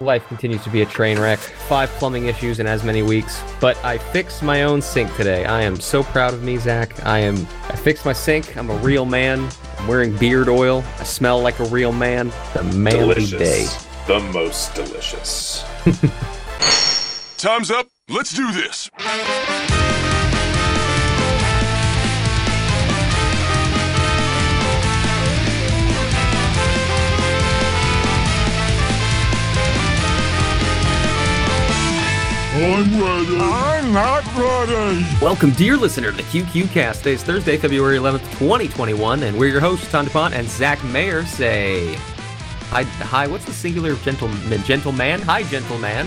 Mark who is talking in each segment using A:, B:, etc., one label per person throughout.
A: Life continues to be a train wreck. Five plumbing issues in as many weeks, but I fixed my own sink today. I am so proud of me, Zach. I am. I fixed my sink. I'm a real man. I'm wearing beard oil. I smell like a real man. The manly
B: delicious.
A: day.
B: The most delicious.
C: Time's up. Let's do this. I'm ready. I'm not ready.
A: Welcome, dear listener, to the QQ Cast. Today's Thursday, February 11th, 2021, and we're your hosts, Tom DuPont and Zach Mayer. Say hi. Hi. What's the singular of gentleman? Gentleman. Hi, gentleman.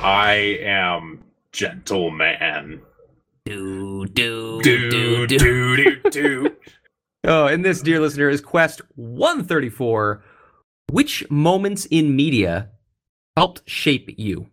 B: I am gentleman.
A: Do do
B: Do do do do.
A: Oh, and this, dear listener, is Quest 134. Which moments in media helped shape you?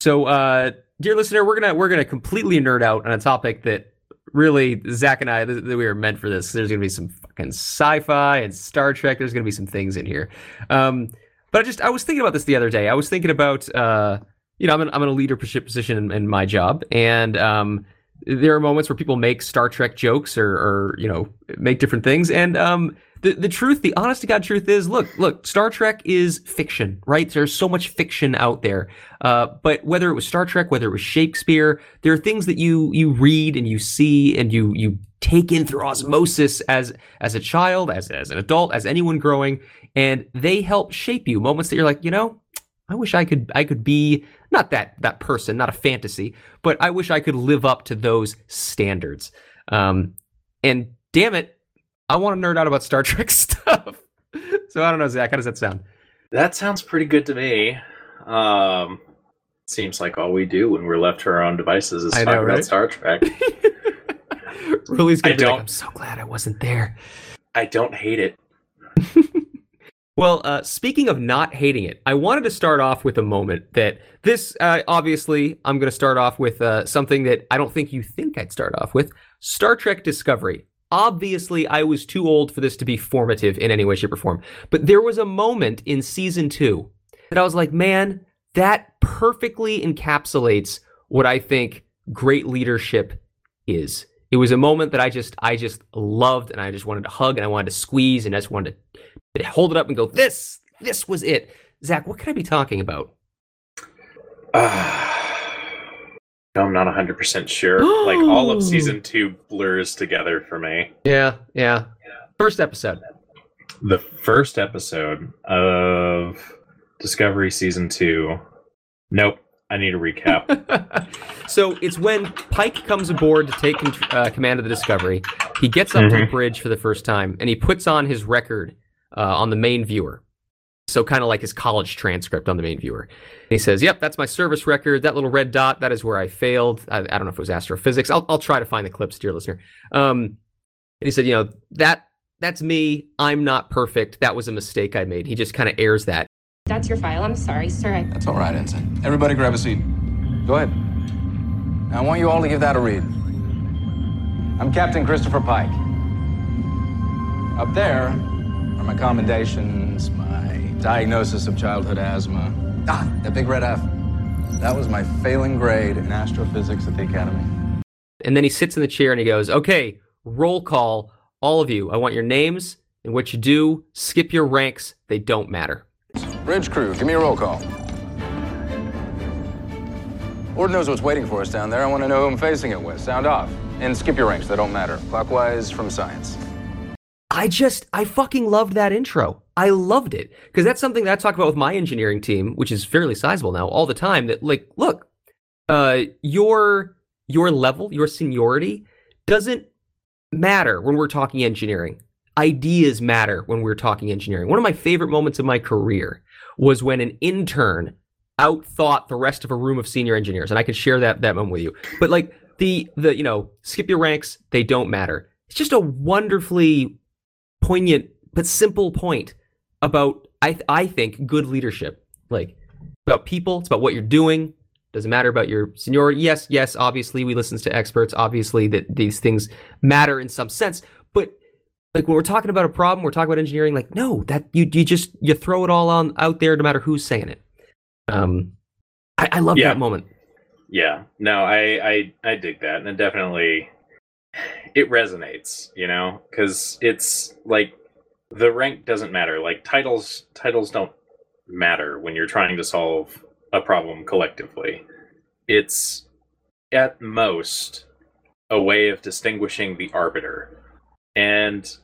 A: So, uh, dear listener, we're gonna we're gonna completely nerd out on a topic that really Zach and I th- we were meant for this. There's gonna be some fucking sci-fi and Star Trek. There's gonna be some things in here. Um, but I just I was thinking about this the other day. I was thinking about uh, you know, I'm in, I'm in a leadership position in, in my job, and um, there are moments where people make Star Trek jokes or, or you know make different things, and um, the the truth, the honest to god truth is, look, look, Star Trek is fiction, right? There's so much fiction out there, uh, but whether it was Star Trek, whether it was Shakespeare, there are things that you you read and you see and you you take in through osmosis as as a child, as as an adult, as anyone growing, and they help shape you. Moments that you're like, you know, I wish I could I could be not that that person, not a fantasy, but I wish I could live up to those standards. Um, and damn it, I want to nerd out about Star Trek stuff. so I don't know, Zach. How does that sound?
B: That sounds pretty good to me. Um, seems like all we do when we're left to our own devices is
A: I
B: talk
A: know,
B: about
A: right?
B: Star Trek.
A: Ruli's gonna
B: I
A: be like,
B: don't-
A: I'm so glad I wasn't there.
B: I don't hate it.
A: Well, uh, speaking of not hating it, I wanted to start off with a moment that this, uh, obviously, I'm going to start off with uh, something that I don't think you think I'd start off with Star Trek Discovery. Obviously, I was too old for this to be formative in any way, shape, or form. But there was a moment in season two that I was like, man, that perfectly encapsulates what I think great leadership is. It was a moment that I just, I just loved, and I just wanted to hug, and I wanted to squeeze, and I just wanted to hold it up and go, this, this was it. Zach, what can I be talking about?
B: Uh, I'm not 100% sure. like all of season two blurs together for me.
A: Yeah, yeah. First episode.
B: The first episode of Discovery season two. Nope. I need a recap.
A: so it's when Pike comes aboard to take con- uh, command of the Discovery. He gets up to the bridge for the first time, and he puts on his record uh, on the main viewer. So kind of like his college transcript on the main viewer. And he says, "Yep, that's my service record. That little red dot, that is where I failed. I, I don't know if it was astrophysics. I'll, I'll try to find the clips, dear listener." Um, and he said, "You know that that's me. I'm not perfect. That was a mistake I made." He just kind of airs that.
D: That's your file. I'm sorry, sir. I...
E: That's all right, Ensign. Everybody grab a seat. Go ahead. Now, I want you all to give that a read. I'm Captain Christopher Pike. Up there are my commendations, my diagnosis of childhood asthma. Ah, that big red F. That was my failing grade in astrophysics at the Academy.
A: And then he sits in the chair and he goes, "Okay, roll call, all of you. I want your names and what you do. Skip your ranks. They don't matter."
E: Bridge crew, give me a roll call. Lord knows what's waiting for us down there. I want to know who I'm facing it with. Sound off. And skip your ranks, they don't matter. Clockwise from science.
A: I just, I fucking loved that intro. I loved it because that's something that I talk about with my engineering team, which is fairly sizable now, all the time. That like, look, uh, your your level, your seniority doesn't matter when we're talking engineering. Ideas matter when we're talking engineering. One of my favorite moments of my career was when an intern outthought the rest of a room of senior engineers, and I could share that that moment with you. But like the the you know, skip your ranks, they don't matter. It's just a wonderfully poignant but simple point about I I think good leadership. Like about people, it's about what you're doing. Doesn't matter about your seniority. Yes, yes, obviously we listen to experts. Obviously that these things matter in some sense, but like when we're talking about a problem, we're talking about engineering. Like no, that you you just you throw it all on out there, no matter who's saying it. Um, I, I love
B: Yeah.
A: that moment.
B: Yeah, no, I, I I dig that, and it definitely it resonates, you know, because it's like the rank doesn't matter. Like titles, titles don't matter when you're trying to solve a problem collectively. It's at most a way of distinguishing the arbiter, and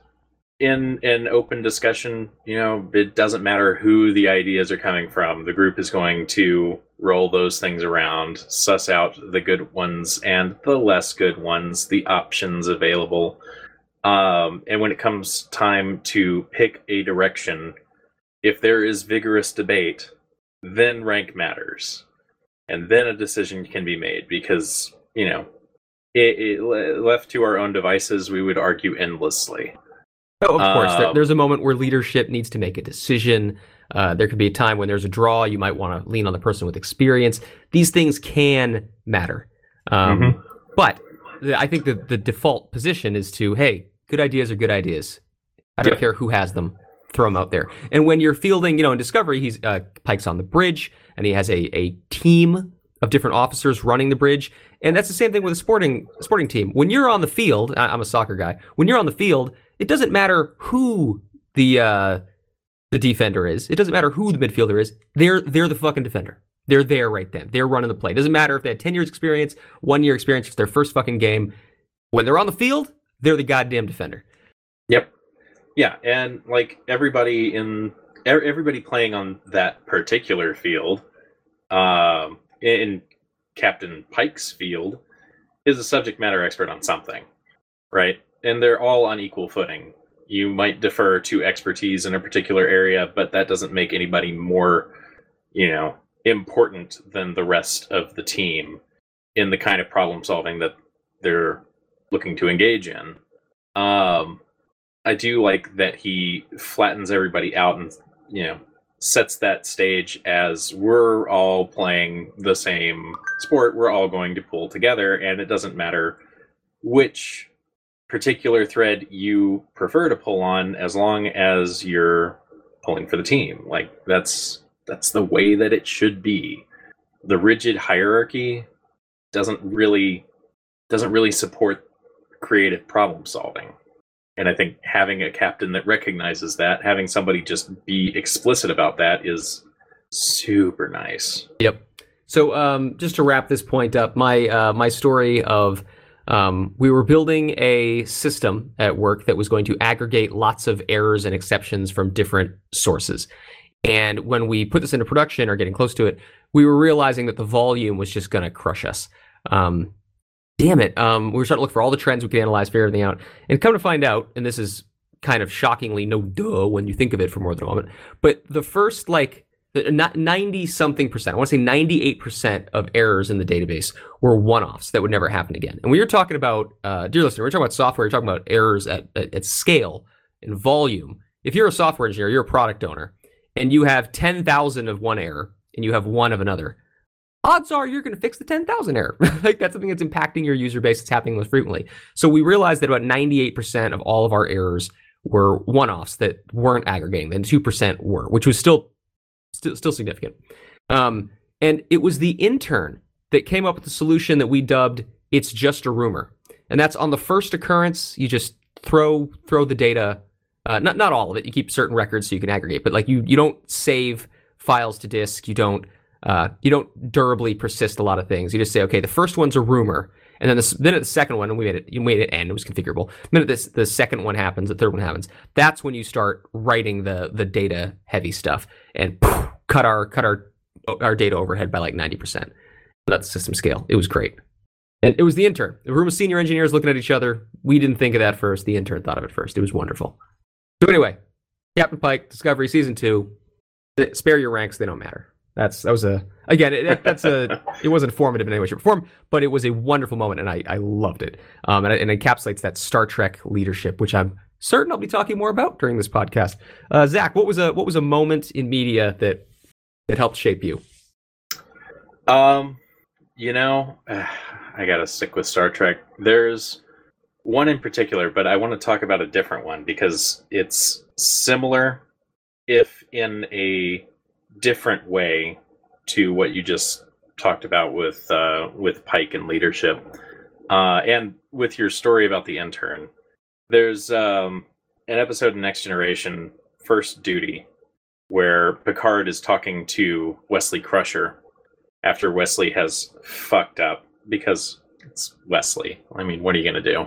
B: in an open discussion, you know, it doesn't matter who the ideas are coming from. The group is going to roll those things around, suss out the good ones and the less good ones, the options available. Um, and when it comes time to pick a direction, if there is vigorous debate, then rank matters. And then a decision can be made because, you know, it, it, left to our own devices, we would argue endlessly.
A: Oh, of course.
B: Um,
A: there's a moment where leadership needs to make a decision. Uh, there could be a time when there's a draw. You might want to lean on the person with experience. These things can matter. Um,
B: Mhm.
A: But I think the, the default position is to, hey, good ideas are good ideas. I don't care who has them. Throw them out there. And when you're fielding, you know, in Discovery, he's uh, Pike's on the bridge, and he has a, a team of different officers running the bridge. And that's the same thing with a sporting sporting team. When you're on the field, I, I'm a soccer guy. When you're on the field, it doesn't matter who the uh, the defender is. It doesn't matter who the midfielder is. They're they're the fucking defender. They're there right then. They're running the play. It doesn't matter if they had ten years experience, one year experience. It's their first fucking game. When they're on the field, they're the goddamn defender.
B: Yep. Yeah, and like everybody in everybody playing on that particular field, um, in Captain Pike's field, is a subject matter expert on something, right? And they're all on equal footing. You might defer to expertise in a particular area, but that doesn't make anybody more, you know, important than the rest of the team in the kind of problem solving that they're looking to engage in. Um, I do like that he flattens everybody out and you know sets that stage as we're all playing the same sport. We're all going to pull together, and it doesn't matter which particular thread you prefer to pull on, as long as you're pulling for the team. Like that's that's the way that it should be. The rigid hierarchy doesn't really doesn't really support creative problem solving. And I think having a captain that recognizes that, having somebody just be explicit about that is super nice.
A: Yep. So um, just to wrap this point up, my uh, my story of um, we were building a system at work that was going to aggregate lots of errors and exceptions from different sources. And when we put this into production or getting close to it, we were realizing that the volume was just going to crush us. Um, damn it. Um, we were starting to look for all the trends we could analyze, figure everything out. And come to find out, and this is kind of shockingly no duh when you think of it for more than a moment, but the first like 90 something percent, I want to say 98% of errors in the database were one offs that would never happen again. And we you're talking about, uh, dear listener, we're talking about software, you're talking about errors at, at, at scale and volume. If you're a software engineer, you're a product owner, and you have 10,000 of one error and you have one of another, odds are you're going to fix the 10,000 error. like that's something that's impacting your user base. It's happening most frequently. So we realized that about 98% of all of our errors were one-offs that weren't aggregating, and 2% were, which was still still still significant. Um, and it was the intern that came up with the solution that we dubbed "It's just a rumor," and that's on the first occurrence. You just throw throw the data, uh, not not all of it. You keep certain records so you can aggregate, but like you you don't save files to disk. You don't uh, you don't durably persist a lot of things. You just say, okay, the first one's a rumor, and then the then the second one, and we made it you made it end. It was configurable. Then this the second one happens, the third one happens. That's when you start writing the the data heavy stuff and poof, cut our cut our our data overhead by like ninety percent. That's system scale. It was great. And it was the intern. The room of senior engineers looking at each other. We didn't think of that first. The intern thought of it first. It was wonderful. So anyway, Captain Pike, Discovery season two. Spare your ranks; they don't matter. That's that was a again. It, that's a it wasn't formative in any way, shape, or form, but it was a wonderful moment, and I I loved it. Um, and it, and it encapsulates that Star Trek leadership, which I'm certain I'll be talking more about during this podcast. Uh, Zach, what was a what was a moment in media that that helped shape you?
B: Um, you know, I gotta stick with Star Trek. There's one in particular, but I want to talk about a different one because it's similar, if in a different way, to what you just talked about with uh, with Pike and leadership, uh, and with your story about the intern. There's um, an episode in Next Generation, First Duty, where Picard is talking to Wesley Crusher after Wesley has fucked up because it's Wesley. I mean, what are you gonna do?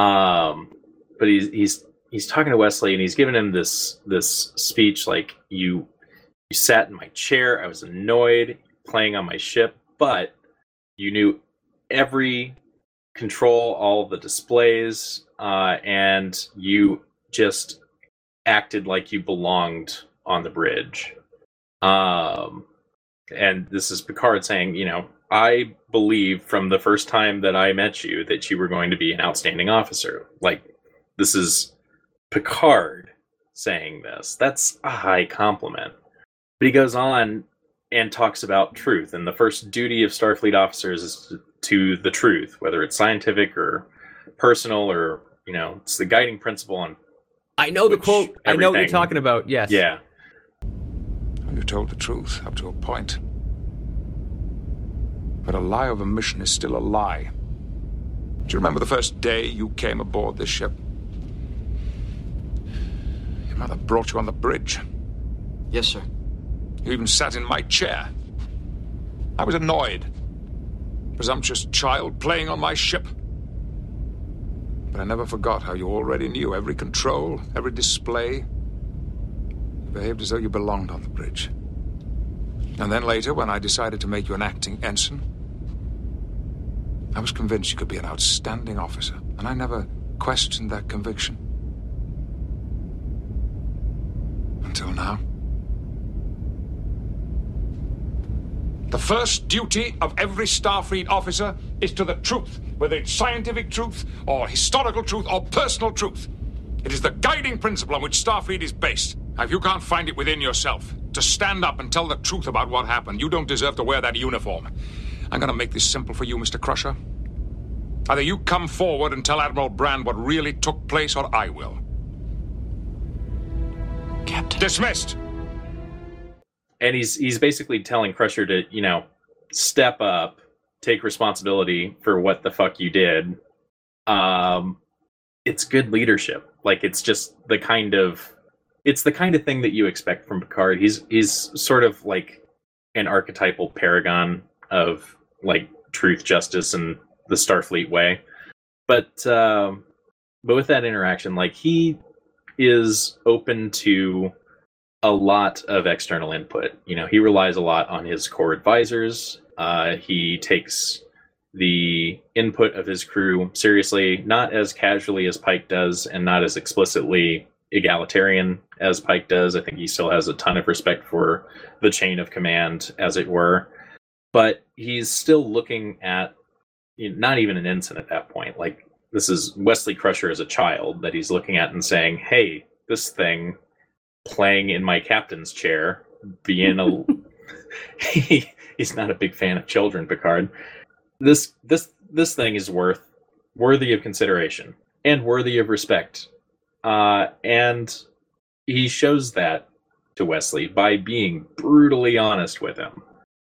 B: Um, but he's he's he's talking to Wesley and he's giving him this this speech like you you sat in my chair, I was annoyed playing on my ship, but you knew every control, all the displays, uh, and you just acted like you belonged on the bridge. Um, and this is Picard saying, you know, I believe from the first time that I met you that you were going to be an outstanding officer. Like, this is Picard saying this. That's a high compliment. But he goes on and talks about truth. And the first duty of Starfleet officers is to, to the truth, whether it's scientific or personal or, you know, it's the guiding principle on.
A: I know the
B: Which
A: quote. I know what you're talking about. Yes.
B: Yeah.
F: You told the truth up to a point. But a lie of omission is still a lie. Do you remember the first day you came aboard this ship? Your mother brought you on the bridge.
G: Yes, sir.
F: You even sat in my chair. I was annoyed. Presumptuous child playing on my ship. But I never forgot how you already knew every control, every display. You behaved as though you belonged on the bridge. And then later, when I decided to make you an acting ensign, I was convinced you could be an outstanding officer, and I never questioned that conviction. Until now. The first duty of every Starfleet officer is to the truth, whether it's scientific truth, or historical truth, or personal truth. It is the guiding principle on which Starfleet is based. Now, if you can't find it within yourself to stand up and tell the truth about what happened, you don't deserve to wear that uniform. I'm going to make this simple for you, Mr. Crusher. Either you come forward and tell Admiral Brand what really took place, or I will.
G: Captain.
F: Dismissed!
B: And he's he's basically telling Crusher to you know step up, take responsibility for what the fuck you did. Um, it's good leadership. Like it's just the kind of it's the kind of thing that you expect from Picard. He's he's sort of like an archetypal paragon of like truth, justice, and the Starfleet way. But um, but with that interaction, like he is open to a lot of external input. You know, he relies a lot on his core advisors. Uh, he takes the input of his crew seriously, not as casually as Pike does, and not as explicitly egalitarian as Pike does. I think he still has a ton of respect for the chain of command, as it were. But he's still looking at not even an ensign at that point. Like, this is Wesley Crusher as a child that he's looking at and saying, hey, this thing playing in my captain's chair, being a he, he's not a big fan of children, Picard. This this this thing is worth worthy of consideration and worthy of respect. Uh, and he shows that to Wesley by being brutally honest with him.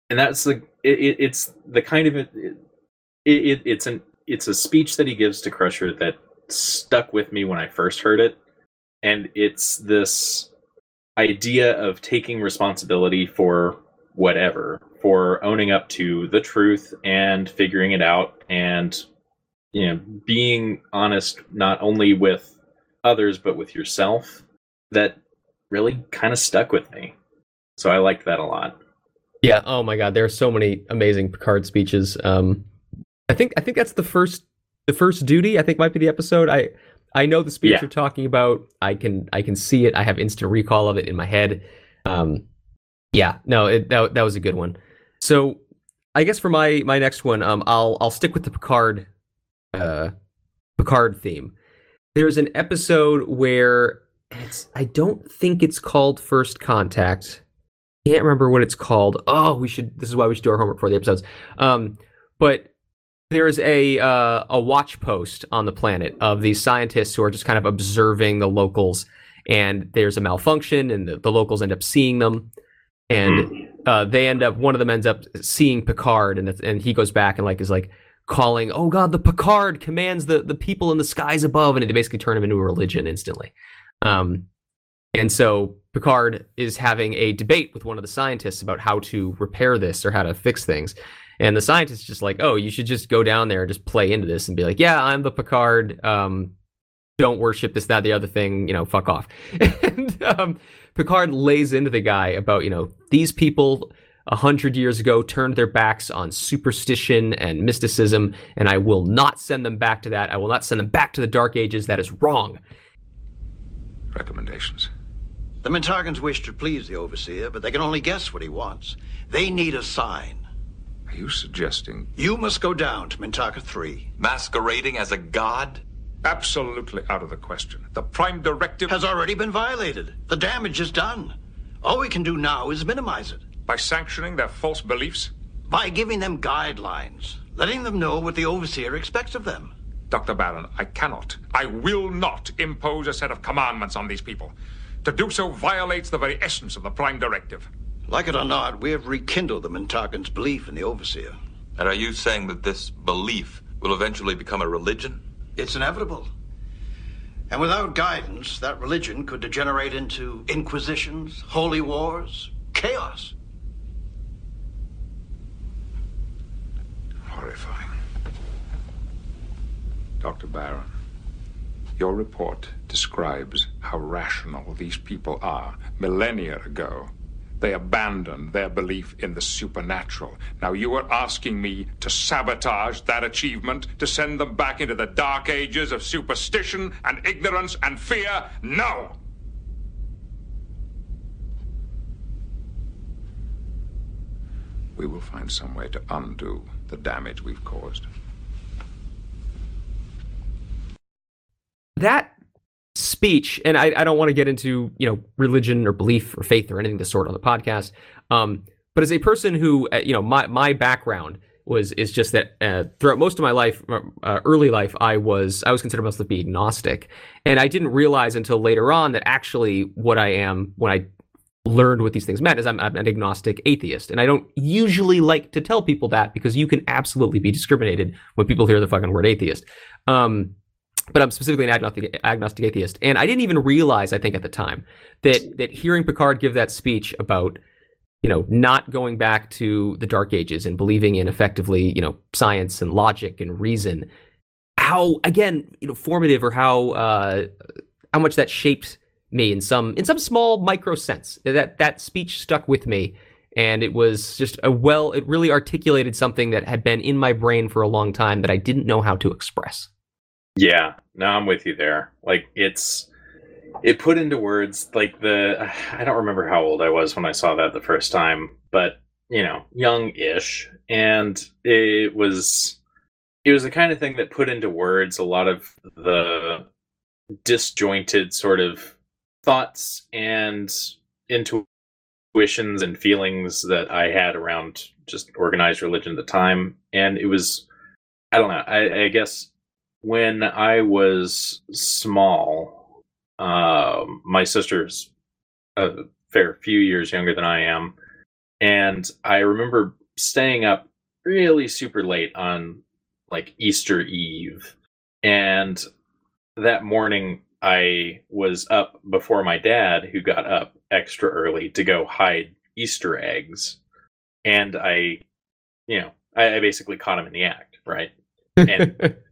B: And that's the it, it, it's the kind of it, it it's an it's a speech that he gives to Crusher that stuck with me when I first heard it. And it's this idea of taking responsibility for whatever, for owning up to the truth and figuring it out and you know, being honest not only with others but with yourself that really kind of stuck with me. So I liked that a lot.
A: Yeah. Oh my God, there are so many amazing Picard speeches. Um, I think I think that's the first the first duty. I think might be the episode. I I know the speech
B: Yeah.
A: you're talking about. I can I can see it. I have instant recall of it in my head. Um, yeah. No, it, that that was a good one. So I guess for my my next one, um, I'll I'll stick with the Picard, uh, Picard theme. There's an episode where it's I don't think it's called First Contact can't remember what it's called. Oh, we should. This is why we should do our homework for the episodes. Um, but there's a uh, a watch post on the planet of these scientists who are just kind of observing the locals, and there's a malfunction, and the, the locals end up seeing them, and uh, they end up one of them ends up seeing Picard, and and he goes back and like is like calling, "Oh God, the Picard commands the the people in the skies above," and they basically turn him into a religion instantly. Um, and so Picard is having a debate with one of the scientists about how to repair this or how to fix things. And the scientist is just like, oh, you should just go down there and just play into this and be like, yeah, I'm the Picard. Um, don't worship this, that, the other thing. You know, fuck off. and um, Picard lays into the guy about, you know, these people a hundred years ago turned their backs on superstition and mysticism, and I will not send them back to that. I will not send them back to the Dark Ages. That is wrong.
F: Recommendations.
H: The Mintakans wish to please the Overseer, but they can only guess what he wants. They need a sign.
F: Are you suggesting
H: You must go down to Mintaka 3.
I: Masquerading as a god?
F: absolutely out of the question? The Prime Directive
H: Has already been violated. The damage is done. All we can do now is minimize it
F: by sanctioning their false beliefs?
H: by giving them guidelines, letting them know what the Overseer expects of them.
F: Dr. Barron, I cannot, I will not impose a set of commandments on these people. To do so violates the very essence of the Prime Directive.
H: Like it or not, we have rekindled the Mintakans' belief in the Overseer.
I: And are you saying that this belief will eventually become a religion?
H: It's inevitable. And without guidance, that religion could degenerate into inquisitions, holy wars, chaos.
F: Horrifying. Dr. Barron, your report describes how rational these people are. Millennia ago, they abandoned their belief in the supernatural. Now you are asking me to sabotage that achievement, to send them back into the dark ages of superstition and ignorance and fear? No! We will find some way to undo the damage we've caused.
A: that speech, and I, I don't want to get into you know religion or belief or faith or anything of the sort on the podcast. Um, but as a person who uh, you know my my background was is just that uh, throughout most of my life, uh, early life, I was I was considered myself to be agnostic, and I didn't realize until later on that actually what I am when I learned what these things meant is I'm, I'm an agnostic atheist, and I don't usually like to tell people that because you can absolutely be discriminated when people hear the fucking word atheist. Um, but I'm specifically an agnostic, agnostic atheist, and I didn't even realize, I think, at the time that that hearing Picard give that speech about, you know, not going back to the Dark Ages and believing in effectively, you know, science and logic and reason, how again, you know, formative or how uh, how much that shaped me in some in some small micro sense. That that speech stuck with me, and it was just a well, it really articulated something that had been in my brain for a long time that I didn't know how to express.
B: Yeah, no, I'm with you there. Like it's it put into words like the I don't remember how old I was when I saw that the first time, but you know, young-ish and it was it was the kind of thing that put into words a lot of the disjointed sort of thoughts and intuitions and feelings that I had around just organized religion at the time and it was I don't know, I, I guess when I was small, uh, my sister's a fair few years younger than I am, and I remember staying up really super late on like Easter Eve, and that morning I was up before my dad, who got up extra early to go hide Easter eggs, and I, you know, I, I basically caught him in the act, right? And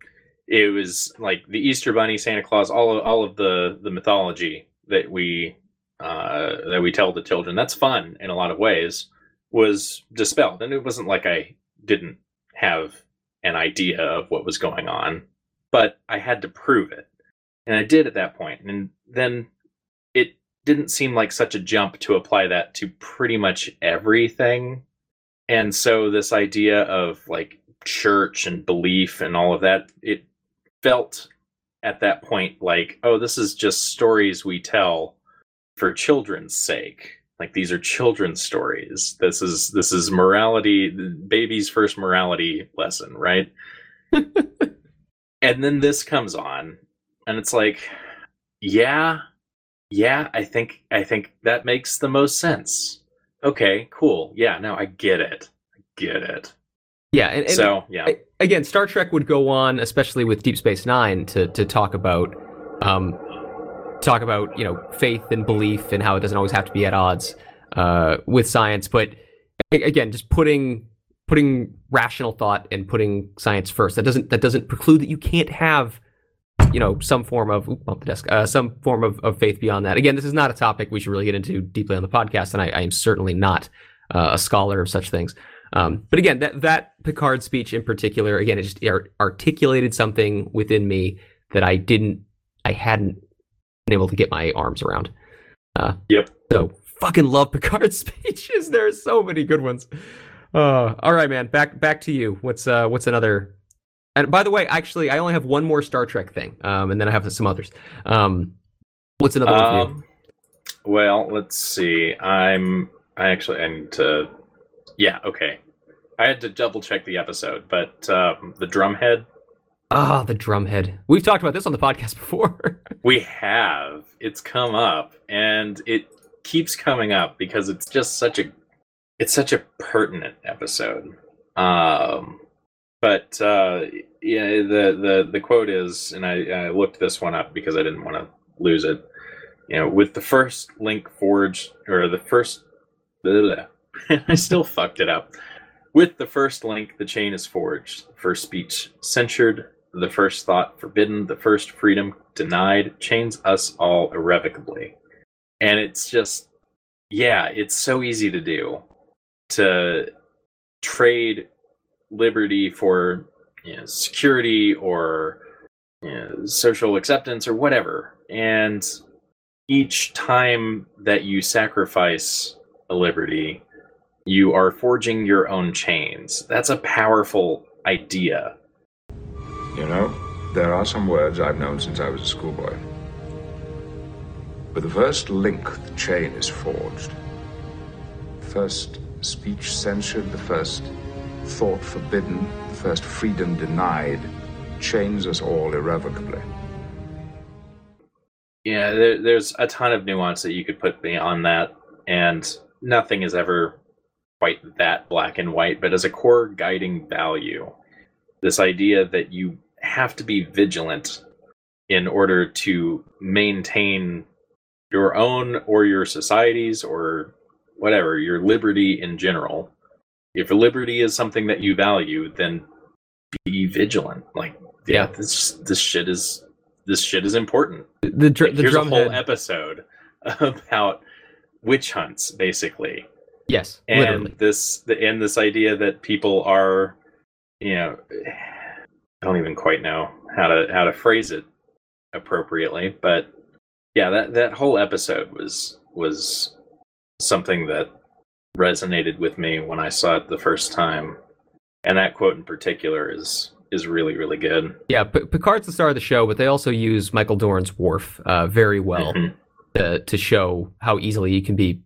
B: it was like the Easter Bunny, Santa Claus, all of, all of the the mythology that we uh, that we tell the children. That's fun in a lot of ways. Was dispelled, and it wasn't like I didn't have an idea of what was going on, but I had to prove it, and I did at that point. And then it didn't seem like such a jump to apply that to pretty much everything. And so this idea of like church and belief and all of that, it felt at that point like, oh, this is just stories we tell for children's sake. Like these are children's stories. This is this is morality, baby's first morality lesson, right? and then this comes on, and it's like, yeah, yeah, I think I think that makes the most sense. okay, cool. Yeah, no, I get it. I get it.
A: Yeah, and, and
B: so yeah,
A: again, Star Trek would go on, especially with Deep Space Nine, to to talk about um, talk about you know faith and belief and how it doesn't always have to be at odds uh, with science. But again, just putting putting rational thought and putting science first. That doesn't that doesn't preclude that you can't have you know some form of bump the desk uh, some form of, of faith beyond that. Again, this is not a topic we should really get into deeply on the podcast, and I, I am certainly not uh, a scholar of such things. Um, but again, that that Picard speech in particular, again, it just ar- articulated something within me that I didn't, I hadn't been able to get my arms around. Uh,
B: Yep.
A: So fucking love Picard speeches. There are so many good ones. Uh, all right, man. Back back to you. What's uh what's another? And by the way, actually, I only have one more Star Trek thing, um, and then I have some others. Um, what's another one for you?
B: Um, well, let's see. I'm. I actually. I need to. Yeah. Okay. I had to double check the episode, but um, the drumhead
A: Ah, the drumhead. We've talked about this on the podcast before.
B: we have. It's come up, and it keeps coming up because it's just such a. It's such a pertinent episode. Um, but uh, yeah, the the the quote is, and I, I looked this one up because I didn't want to lose it. You know, with the first link forged, or the first, I still fucked it up. With the first link, the chain is forged. The first speech censured, the first thought forbidden, the first freedom denied, chains us all irrevocably. And it's just, yeah, it's so easy to do to trade liberty for you know, security or you know, social acceptance or whatever. And each time that you sacrifice a liberty, you are forging your own chains. That's a powerful idea.
F: You know, there are some words I've known since I was a schoolboy. With the first link, the chain is forged. The first speech censured, the first thought forbidden, the first freedom denied, chains us all irrevocably.
B: Yeah, there, there's a ton of nuance that you could put on that, and nothing is ever quite that black and white. But as a core guiding value, this idea that you have to be vigilant in order to maintain your own or your society's or whatever your liberty in general if liberty is something that you value then be vigilant like yeah,
A: Yeah.
B: this this shit is this shit is important
A: The dr-
B: Like,
A: the
B: here's a whole
A: drumhead.
B: episode about witch hunts basically
A: yes,
B: and
A: literally.
B: this the and this idea that people are you know i don't even quite know how to how to phrase it appropriately but yeah that that whole episode was was something that resonated with me when i saw it the first time and that quote in particular is is really really good
A: Yeah, P- Picard's the star of the show, but they also use Michael Dorn's Worf uh, very well
B: Mhm.
A: to, to show how easily he can be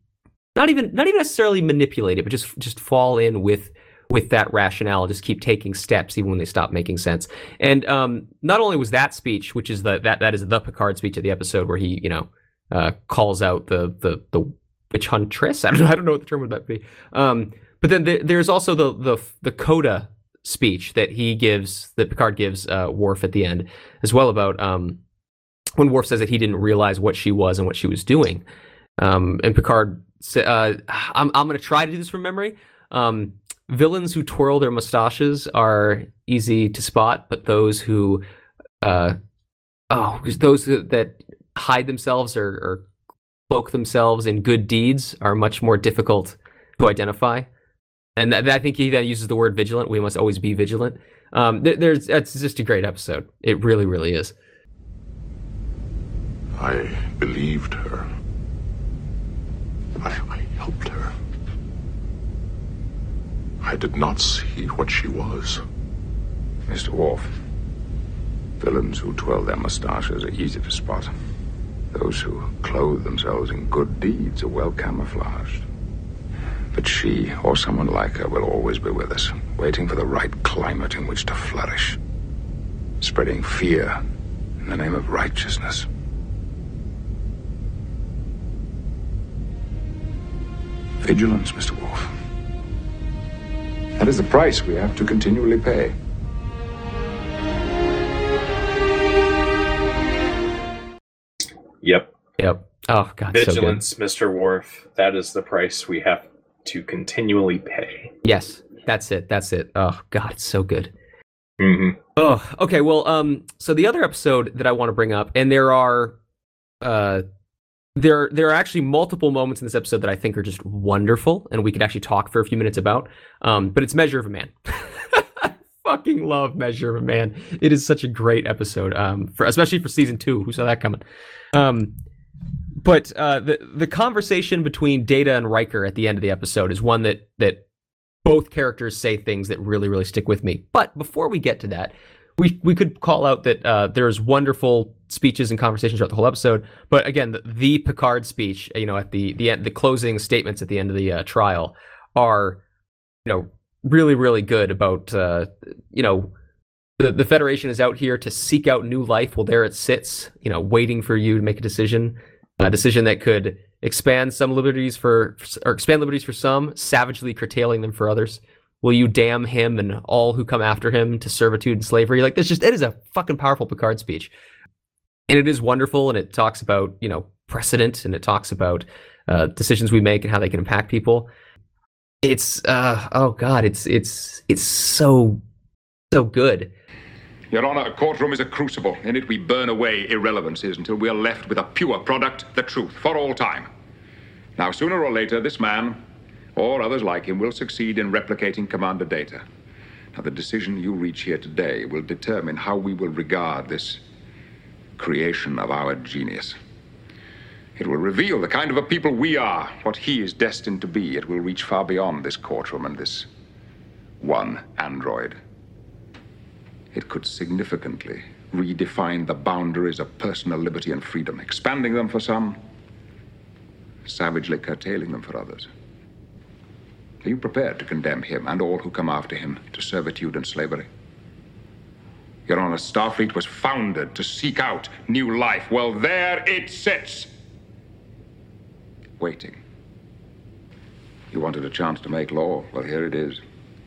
A: not even not even necessarily manipulated, but just just fall in with with that rationale, just keep taking steps even when they stop making sense. And um, not only was that speech, which is the that that is the Picard speech of the episode where he you know uh, calls out the the the witch huntress. I don't know, I don't know what the term would be. Um, but then there, there's also the the the coda speech that he gives that Picard gives uh, Worf at the end as well about um, when Worf says that he didn't realize what she was and what she was doing. Um, and Picard, uh, I'm I'm to try to do this from memory. Um, villains who twirl their mustaches are easy to spot, but those who, uh, oh, those that- hide themselves or, or cloak themselves in good deeds are much more difficult to identify. And th- I think he then uses the word vigilant. We must always be vigilant. Um, th- there's it's just a great episode. It really, really is.
C: I believed her. I, I helped her. I did not see what she was.
F: Mr. Worf, villains who twirl their mustaches are easy to spot. Those who clothe themselves in good deeds are well camouflaged. But she, or someone like her, will always be with us, waiting for the right climate in which to flourish, spreading fear in the name of righteousness. Vigilance, Mr. Worf. That is the price we have to continually pay.
B: Yep.
A: Yep. Oh god, so good.
B: Vigilance, Mr. Worf. That is the price we have to continually pay.
A: Yes, that's it. That's it. Oh god, it's so good.
B: Mm-hmm.
A: Oh, okay. Well, um, so the other episode that I want to bring up, and there are, uh, there there are actually multiple moments in this episode that I think are just wonderful, and we could actually talk for a few minutes about. Um, but it's Measure of a Man. Fucking love Measure of a Man. It is such a great episode. Um, for especially for season two. Who saw that coming? Um, but uh, the the conversation between Data and Riker at the end of the episode is one that that both characters say things that really really stick with me. But before we get to that, we we could call out that uh, there's wonderful speeches and conversations throughout the whole episode. But again, the, the Picard speech, you know, at the the end, the closing statements at the end of the uh, trial are, you know, really really good about uh, you know. The, the Federation is out here to seek out new life. Well, there it sits, you know, waiting for you to make a decision a decision that could expand some liberties for or expand liberties for some, savagely curtailing them for others. Will you damn him and all who come after him to servitude and slavery? Like this, just it is a fucking powerful Picard speech, and it is wonderful. And it talks about you know precedent, and it talks about uh, decisions we make and how they can impact people. It's uh oh god, it's it's it's so so good.
F: Your Honor, a courtroom is a crucible. In it, we burn away irrelevancies until we are left with a pure product, the truth, for all time. Now, sooner or later, this man, or others like him, will succeed in replicating Commander Data. Now, the decision you reach here today will determine how we will regard this creation of our genius. It will reveal the kind of a people we are, what he is destined to be. It will reach far beyond this courtroom and this one android. It could significantly redefine the boundaries of personal liberty and freedom, expanding them for some, savagely curtailing them for others. Are you prepared to condemn him and all who come after him to servitude and slavery? Your Honor, Starfleet was founded to seek out new life. Well, there it sits. Waiting. You wanted a chance to make law. Well, here it is.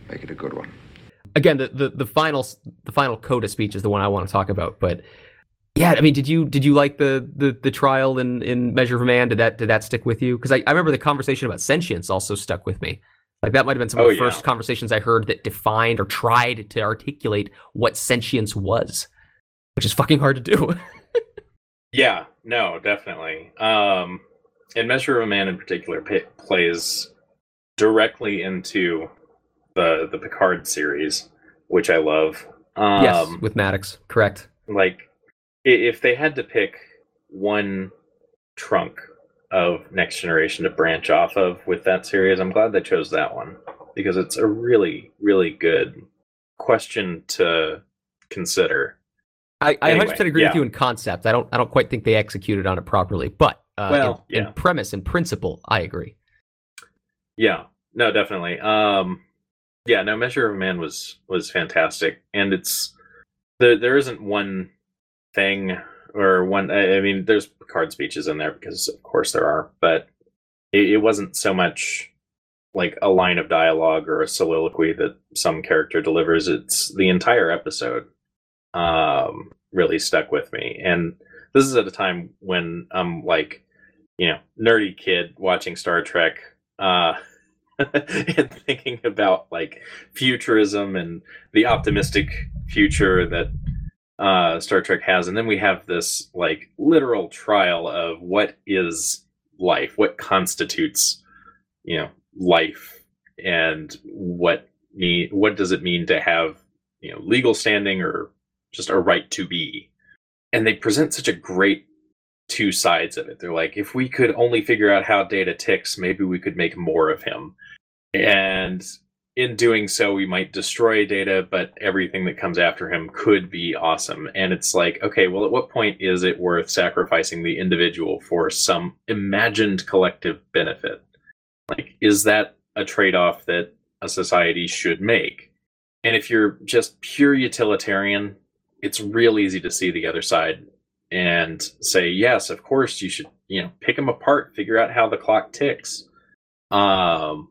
F: Make it a good one
A: again, the, the the final the final coda speech is the one I want to talk about. But yeah, I mean, did you did you like the the, the trial in, in Measure of a Man? Did that did that stick with you? Because I, I remember the conversation about sentience also stuck with me. Like that might have been some of
B: Oh,
A: the
B: yeah.
A: first conversations I heard that defined or tried to articulate what sentience was, which is fucking hard to do.
B: Yeah, no, definitely. Um, and Measure of a Man in particular p- plays directly into the the Picard series, which I love. Um,
A: yes, with Maddox, correct.
B: like if they had to pick one trunk of Next Generation to branch off of with that series, I'm glad they chose that one because it's a really, really good question to consider.
A: I, I
B: Anyway,
A: 100% agree
B: yeah.
A: with you in concept. I don't I don't quite think they executed on it properly, but uh,
B: Well,
A: in,
B: yeah.
A: in premise and principle, I agree.
B: Yeah, no, definitely. Um, yeah, no, Measure of Man was was fantastic, and it's there. There isn't one thing or one. I mean, there's Picard speeches in there because, of course, there are, but it, it wasn't so much like a line of dialogue or a soliloquy that some character delivers. It's the entire episode. Um, really stuck with me, and this is at a time when I'm like, you know, nerdy kid watching Star Trek. Uh, and thinking about like futurism and the optimistic future that uh, Star Trek has, and then we have this like literal trial of what is life, what constitutes, you know, life, and what mean what does it mean to have you know legal standing or just a right to be, and they present such a great two sides of it. They're like, if we could only figure out how data ticks, maybe we could make more of him. And in doing so, we might destroy data, but everything that comes after him could be awesome. And it's like, okay, well, at what point is it worth sacrificing the individual for some imagined collective benefit? Like, is that a trade off that a society should make? And if you're just pure utilitarian, it's real easy to see the other side and say, yes, of course, you should, you know, pick them apart, figure out how the clock ticks. Um,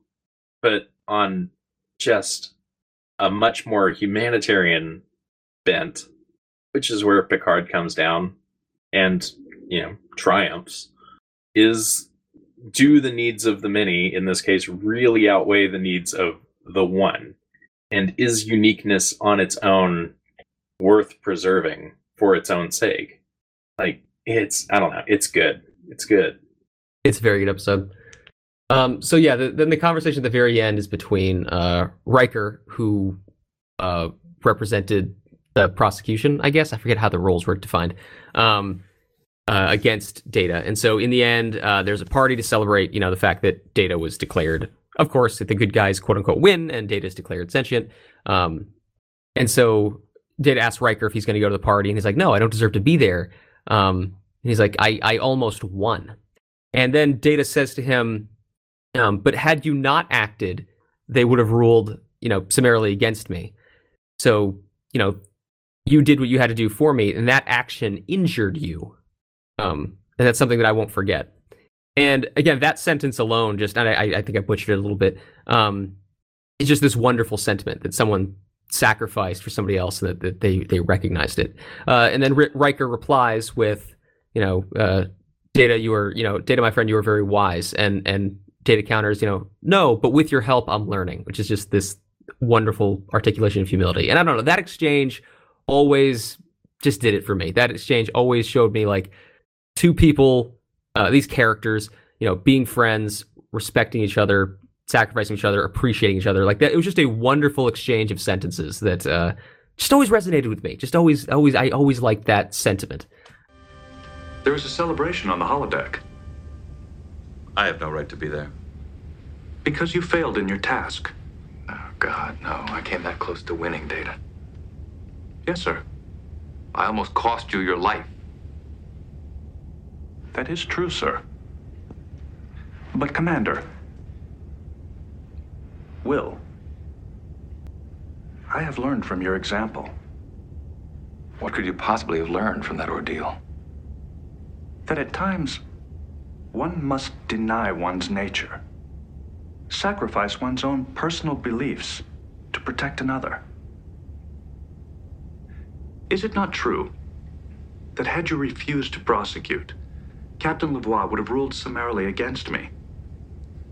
B: but on just a much more humanitarian bent, which is where Picard comes down and, you know, triumphs, is do the needs of the many, in this case, really outweigh the needs of the one? And is uniqueness on its own worth preserving for its own sake? Like, it's, I don't know, it's good. It's good.
A: It's a very good episode. Um, so yeah, the, then the conversation at the very end is between uh, Riker, who uh, represented the prosecution, I guess. I forget how the roles were defined. Um, uh, against Data, and so in the end, uh, there's a party to celebrate, you know, the fact that Data was declared. Of course, that the good guys, quote unquote, win, and Data is declared sentient. Um, and so Data asks Riker if he's going to go to the party, and he's like, "No, I don't deserve to be there." Um, and he's like, "I, I almost won." And then Data says to him, um, "But had you not acted, they would have ruled, you know, summarily against me. So, you know, you did what you had to do for me, and that action injured you. Um, and that's something that I won't forget. And again, that sentence alone, just I, I think I butchered it a little bit. Um, it's just this wonderful sentiment that someone sacrificed for somebody else, and that, that they they recognized it. Uh, and then R- Riker replies with, you know, uh, Data, you were, you know, Data, my friend, you were very wise, and and Data counters, you know, no, but with your help, I'm learning, which is just this wonderful articulation of humility. And I don't know, that exchange always just did it for me. That exchange always showed me like two people, uh, these characters, you know, being friends, respecting each other, sacrificing each other, appreciating each other. Like that, it was just a wonderful exchange of sentences that uh, just always resonated with me. Just always, always, I always liked that sentiment.
J: There was a celebration on the holodeck.
I: I have no right to be there.
J: Because you failed in your task.
G: Oh, God, no. I came that close to winning, Data.
J: Yes, sir.
G: I almost cost you your life.
J: That is true, sir. But, Commander. Will. I have learned from your example.
G: What could you possibly have learned from that ordeal?
J: That at times, one must deny one's nature, sacrifice one's own personal beliefs to protect another. Is it not true that had you refused to prosecute, Captain Louvois would have ruled summarily against me?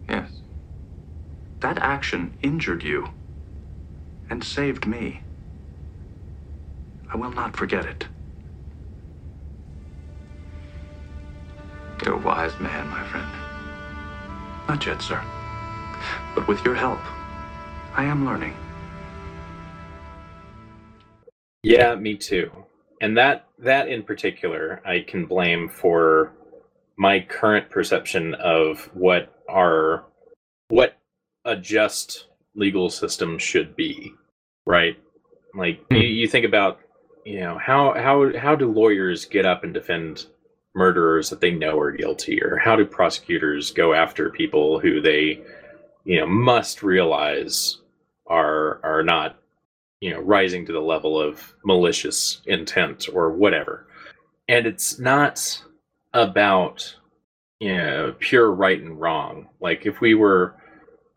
G: Yes.
J: That action injured you and saved me. I will not forget it.
G: You're a wise man, my friend.
J: Not yet, sir. But with your help, I am learning.
B: Yeah, me too. And that that in particular, I can blame for my current perception of what our what a just legal system should be, right? Like hmm. you, you think about, you know, how how how do lawyers get up and defend murderers that they know are guilty, or how do prosecutors go after people who they, you know, must realize are are not you know rising to the level of malicious intent or whatever? And it's not about you know pure right and wrong. Like if we were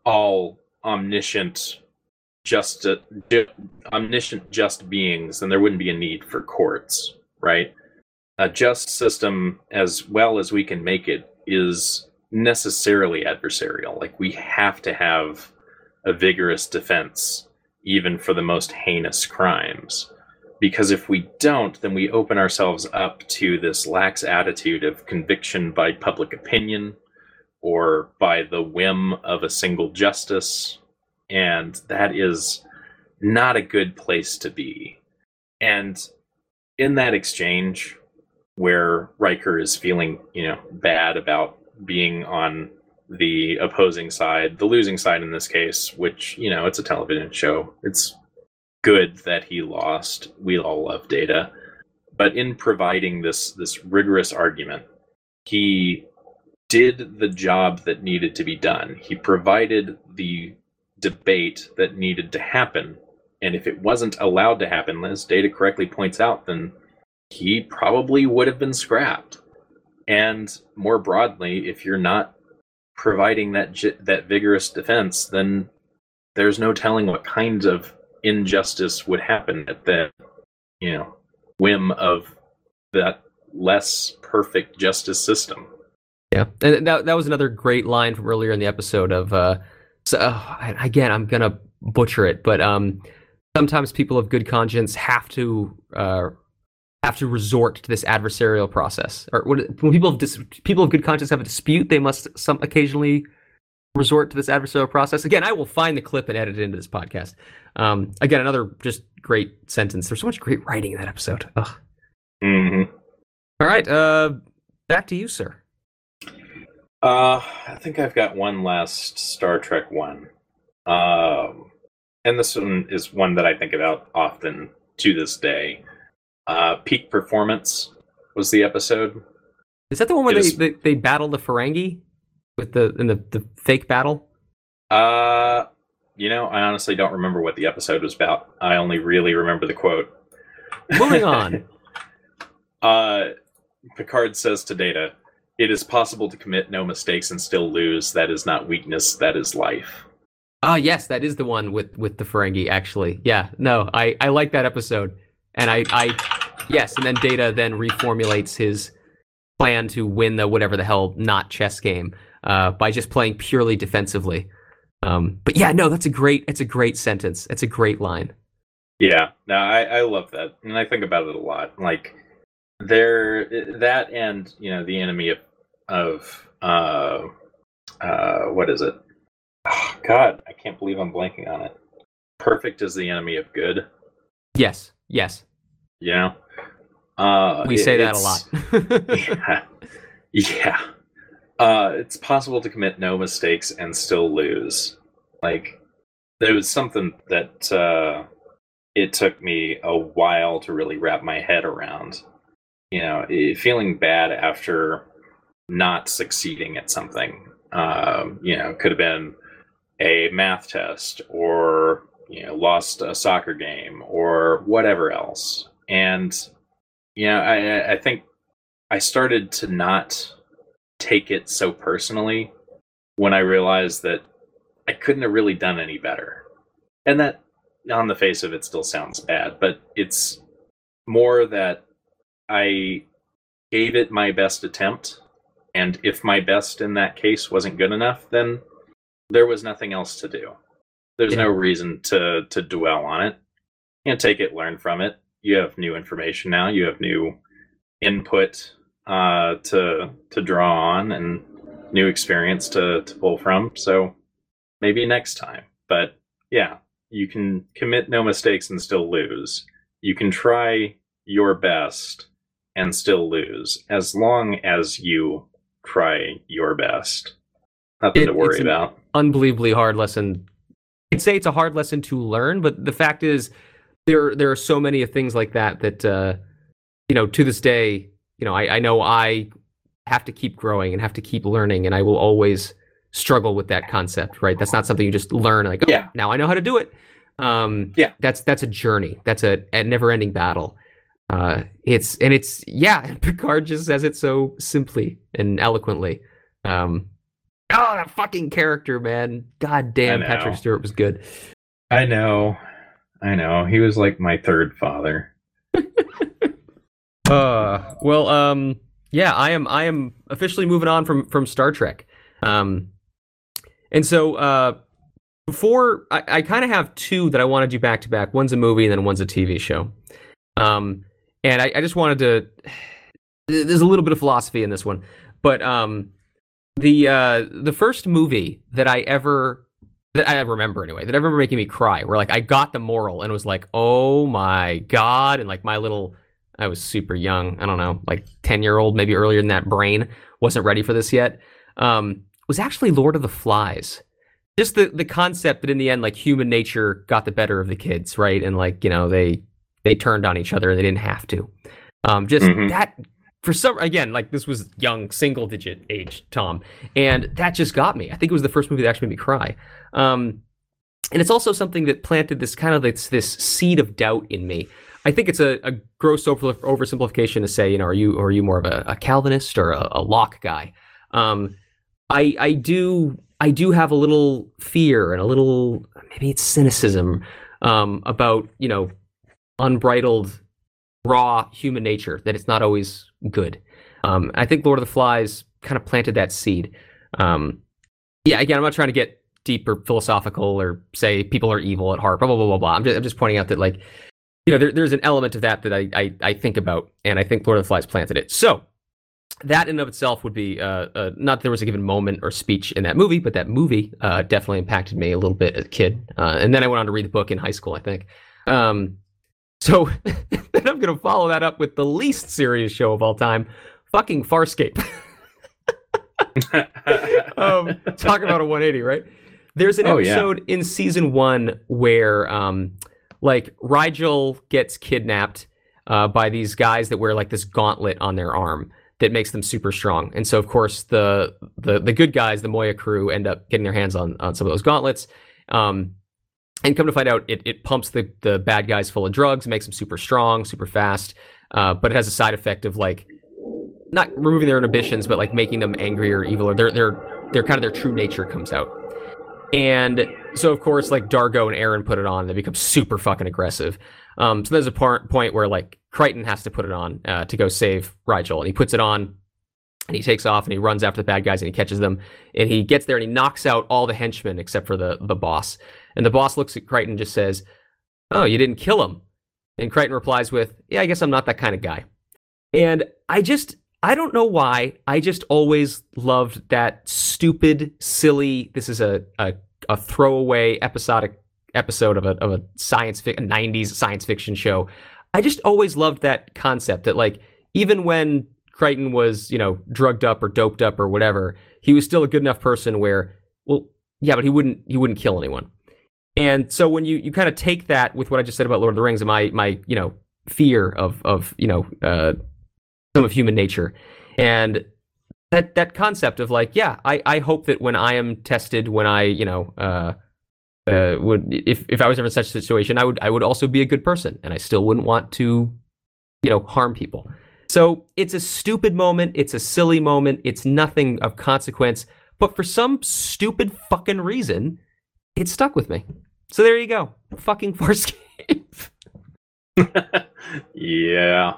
B: all omniscient just ju- omniscient just beings then there wouldn't be a need for courts right a just system as well as we can make it is necessarily adversarial like we have to have a vigorous defense even for the most heinous crimes. Because if we don't, then we open ourselves up to this lax attitude of conviction by public opinion or by the whim of a single justice. And that is not a good place to be. And in that exchange, where Riker is feeling, you know, bad about being on the opposing side, the losing side in this case, which, you know, it's a television show. It's good that he lost. We all love data. But in providing this this rigorous argument, he did the job that needed to be done. He provided the debate that needed to happen. And if it wasn't allowed to happen, as Data correctly points out, then he probably would have been scrapped. And more broadly, if you're not providing that that vigorous defense, then there's no telling what kind of injustice would happen at the you know whim of that less perfect justice system.
A: Yeah, and that that was another great line from earlier in the episode of. Uh, so uh, again, I'm gonna butcher it, but um, sometimes people of good conscience have to uh, have to resort to this adversarial process. Or when, when people of dis- people of good conscience have a dispute, they must some occasionally resort to this adversarial process. Again, I will find the clip and edit it into this podcast. Um, again, another just great sentence. There's so much great writing in that episode.
B: Mm-hmm.
A: All right, uh, back to you, sir.
B: Uh, I think I've got one last Star Trek one. Um, and this one is one that I think about often to this day. Uh, Peak Performance was the episode.
A: Is that the one where they,
B: is-
A: they they battle the Ferengi with the in the, the fake battle?
B: Uh, you know, I honestly don't remember what the episode was about. I only really remember the quote.
A: Moving on.
B: Uh, Picard says to Data, "It is possible to commit no mistakes and still lose. That is not weakness. That is life."
A: Oh yes, that is the one with with the Ferengi. Actually, yeah. No, I I like that episode, and I I yes, and then Data then reformulates his plan to win the whatever the hell not chess game uh, by just playing purely defensively. Um, but yeah, no, that's a great it's a great sentence. It's a great line.
B: Yeah, no, I, I love that, and I think about it a lot. Like there, that and you know the enemy of of uh, uh, what is it? Oh, God, I can't believe I'm blanking on it. Perfect is the enemy of good.
A: Yes, yes,
B: You know, uh,
A: we
B: it-
A: say that a lot.
B: yeah, yeah. Uh, it's possible to commit no mistakes and still lose. Like there was something that uh, it took me a while to really wrap my head around. You know, feeling bad after not succeeding at something. Um, you know, could have been a math test or you know lost a soccer game or whatever else. And you know, I, I- think I started to not take it so personally when I realized that I couldn't have really done any better. And that, on the face of it, still sounds bad, but it's more that I gave it my best attempt. And if my best in that case wasn't good enough, then there was nothing else to do. There's
A: Yeah.
B: no reason to to dwell on it. You know, take it, learn from it. You have new information now. You have new input uh, to to draw on and new experience to to pull from. So maybe next time. But yeah, you can commit no mistakes and still lose. You can try your best and still lose as long as you try your best. Nothing
A: It-
B: to worry about.
A: unbelievably hard lesson. I'd say it's a hard lesson to learn, but the fact is, there there are so many of things like that that uh, you know to this day, you know, I, I know I have to keep growing and have to keep learning, and I will always struggle with that concept. Right? That's not something you just learn like, oh,
B: Yeah.
A: now I know how to do it. Um,
B: Yeah.
A: that's that's a journey. That's a, a never ending battle. Uh, it's and it's yeah. Picard just says it so simply and eloquently. Um, oh, that fucking character, man! God damn, Patrick. Stewart was good.
B: I know. I know. He was like my third father.
A: Uh, well, um, yeah, I am. I am officially moving on from from Star Trek. Um, and so uh, before I, I kind of have two that I want to do back to back. One's a movie, and then one's a TV show. Um, and I, I just wanted to. There's a little bit of philosophy in this one, but um, the uh the first movie that I ever that I remember anyway that I remember making me cry, where like I got the moral and was like, oh my god, and like my little I was super young. I don't know, like 10 year old, maybe earlier than that brain wasn't ready for this yet. Um, was actually Lord of the Flies. Just the, the concept that in the end, like human nature got the better of the kids, right? And like, you know, they, they turned on each other and they didn't have to. Um, just
B: Mhm.
A: that for some, again, like this was young, single digit age Tom. And that just got me. I think it was the first movie that actually made me cry. Um, and it's also something that planted this kind of this, this seed of doubt in me I think it's a, a gross over, oversimplification to say, you know, are you are you more of a, a Calvinist or a, a Locke guy? Um, I I do I do have a little fear and a little maybe it's cynicism um, about you know unbridled raw human nature that it's not always good. Um, I think Lord of the Flies kind of planted that seed. Um, yeah, again, I'm not trying to get deep or philosophical or say people are evil at heart. Blah blah blah blah blah. I'm just, I'm just pointing out that like you know there, there's an element of that that I, I I think about, and I think Lord of the Flies planted it. So that in of itself would be uh, uh, not that there was a given moment or speech in that movie, but that movie uh, definitely impacted me a little bit as a kid. Uh, and then I went on to read the book in high school, I think. Um, so then I'm going to follow that up with the least serious show of all time, fucking Farscape. um, talk about a 180, right? There's an
B: Oh, yeah.
A: episode in season one where, um, like, Rygel gets kidnapped uh, by these guys that wear like this gauntlet on their arm that makes them super strong. And so, of course, the the the good guys, the Moya crew, end up getting their hands on on some of those gauntlets. Um, and come to find out, it, it pumps the, the bad guys full of drugs, makes them super strong, super fast. Uh, but it has a side effect of like not removing their inhibitions, but like making them angrier, evil, or their their their kind of their true nature comes out. And so, of course, like Dargo and Aeryn put it on, they become super fucking aggressive. Um, so there's a point where like Crichton has to put it on uh, to go save Rygel, and he puts it on, and he takes off and he runs after the bad guys and he catches them, and he gets there and he knocks out all the henchmen except for the the boss. And the boss looks at Crichton and just says, "Oh, you didn't kill him." And Crichton replies with, "Yeah, I guess I'm not that kind of guy." And I just I don't know why. I just always loved that stupid, silly. This is a a, a throwaway episodic episode of a of a science fic, a '90s science fiction show. I just always loved that concept that like even when Crichton was you know drugged up or doped up or whatever, he was still a good enough person where well yeah, but he wouldn't he wouldn't kill anyone. And so when you you kind of take that with what I just said about Lord of the Rings and my my you know fear of of you know uh, some of human nature and that that concept of like yeah I I hope that when I am tested when I you know uh uh would if if I was ever in such a situation I would I would also be a good person and I still wouldn't want to you know harm people. So it's a stupid moment, it's a silly moment, it's nothing of consequence, but for some stupid fucking reason it stuck with me. So there you go. Fucking Farscape.
B: yeah.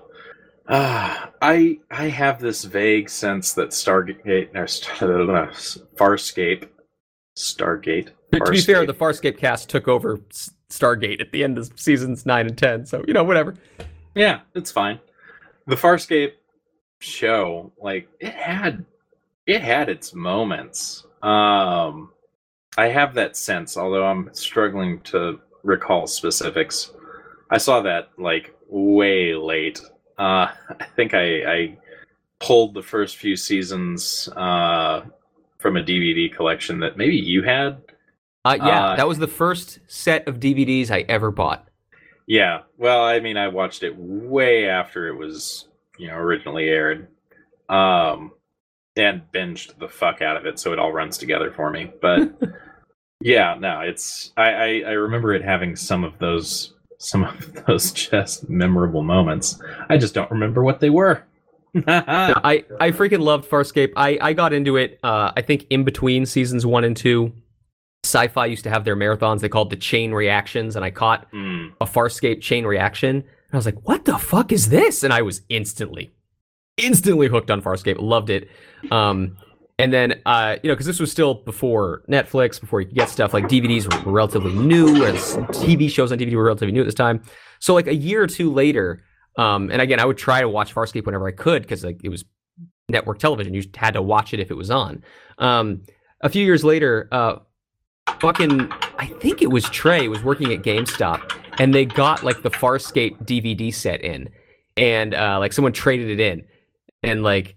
B: Ah, I I have this vague sense that Stargate or Star, Farscape, Stargate.
A: To be fair,
B: Farscape-
A: the Farscape cast took over Stargate at the end of seasons nine and ten, so you know whatever.
B: Yeah, it's fine. The Farscape show, like it had it had its moments. Um I have that sense, although I'm struggling to recall specifics. I saw that like way late. Uh I think I I pulled the first few seasons uh from a DVD collection that maybe you had.
A: Uh, yeah,
B: Uh,
A: that was the first set of DVDs I ever bought.
B: Yeah. Well, I mean, I watched it way after it was, you know, originally aired. Um and binged the fuck out of it so it all runs together for me. But yeah, no, it's I, I I remember it having some of those some of those just memorable moments. I just don't remember what they were.
A: No, I I freaking loved Farscape. I I got into it. Uh, I think in between seasons one and two, Sci-Fi used to have their marathons. They called the chain reactions, and I caught
B: Mm.
A: a Farscape chain reaction. And I was like, "What the fuck is this?" And I was instantly, instantly hooked on Farscape. Loved it. Um, and then, uh, you know, because this was still before Netflix, before you could get stuff like DVDs were relatively new, and s- TV shows on DVD were relatively new at this time. So, like a year or two later, um, and again, I would try to watch Farscape whenever I could because like it was network television. You had to watch it if it was on. Um, a few years later, uh, fucking, I think it was Trey was working at GameStop, and they got like the Farscape DVD set in, and uh, like someone traded it in, and like,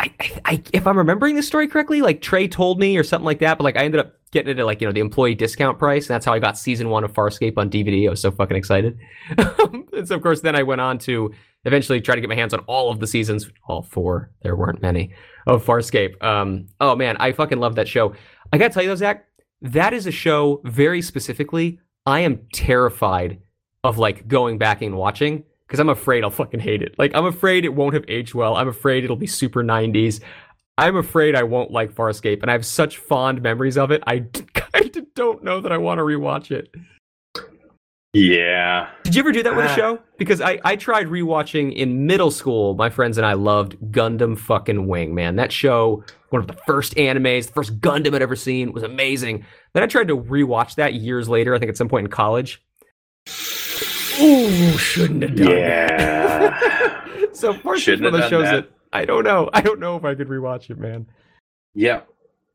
A: I, I, if I'm remembering this story correctly, like Trey told me or something like that, but like I ended up getting it at like you know the employee discount price, and that's how I got season one of Farscape on DVD. I was so fucking excited, and so of course then I went on to eventually try to get my hands on all of the seasons, all four. There weren't many of Farscape. Um, oh man, I fucking love that show. I gotta tell you though, Zach, that is a show very specifically. I am terrified of like going back and watching because I'm afraid I'll fucking hate it. Like I'm afraid it won't have aged well. I'm afraid it'll be super 90s. I'm afraid I won't like Farscape, and I have such fond memories of it. I kind of don't know that I want to rewatch it.
B: Yeah.
A: Did you ever do that with a
B: Ah.
A: show? Because I, I tried rewatching in middle school. My friends and I loved Gundam fucking Wing, man. That show, one of the first animes, the first Gundam I'd ever seen, was amazing. Then I tried to rewatch that years later, I think at some point in college. Ooh, shouldn't have done that.
B: Yeah.
A: it. so Farscape's
B: Shouldn't
A: one of those shows
B: that.
A: that I don't know. I don't know if I could rewatch it, man.
B: yeah.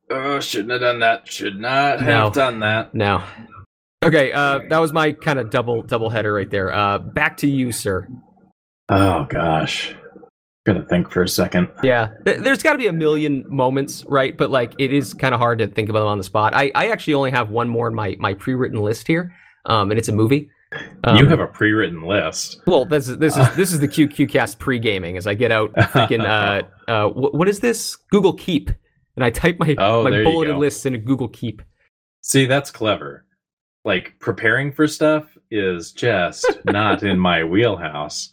B: Oh, shouldn't have done that. Should not have done that.
A: No. Okay, uh, that was my kind of double double header right there. Uh, back to you, sir.
B: Oh gosh. Gotta think for a second.
A: Yeah, there's got to be a million moments, right? But like, it is kind of hard to think about them on the spot. I, I actually only have one more in my my pre-written list here, um, and it's a movie. Um,
B: you have a pre-written list.
A: well, this is this is this is the QQ cast pre-gaming as I get out freaking uh uh wh- what is this Google Keep, and I type my
B: Oh,
A: my bulleted lists into Google Keep.
B: See, that's clever. Like preparing for stuff is just not in my wheelhouse.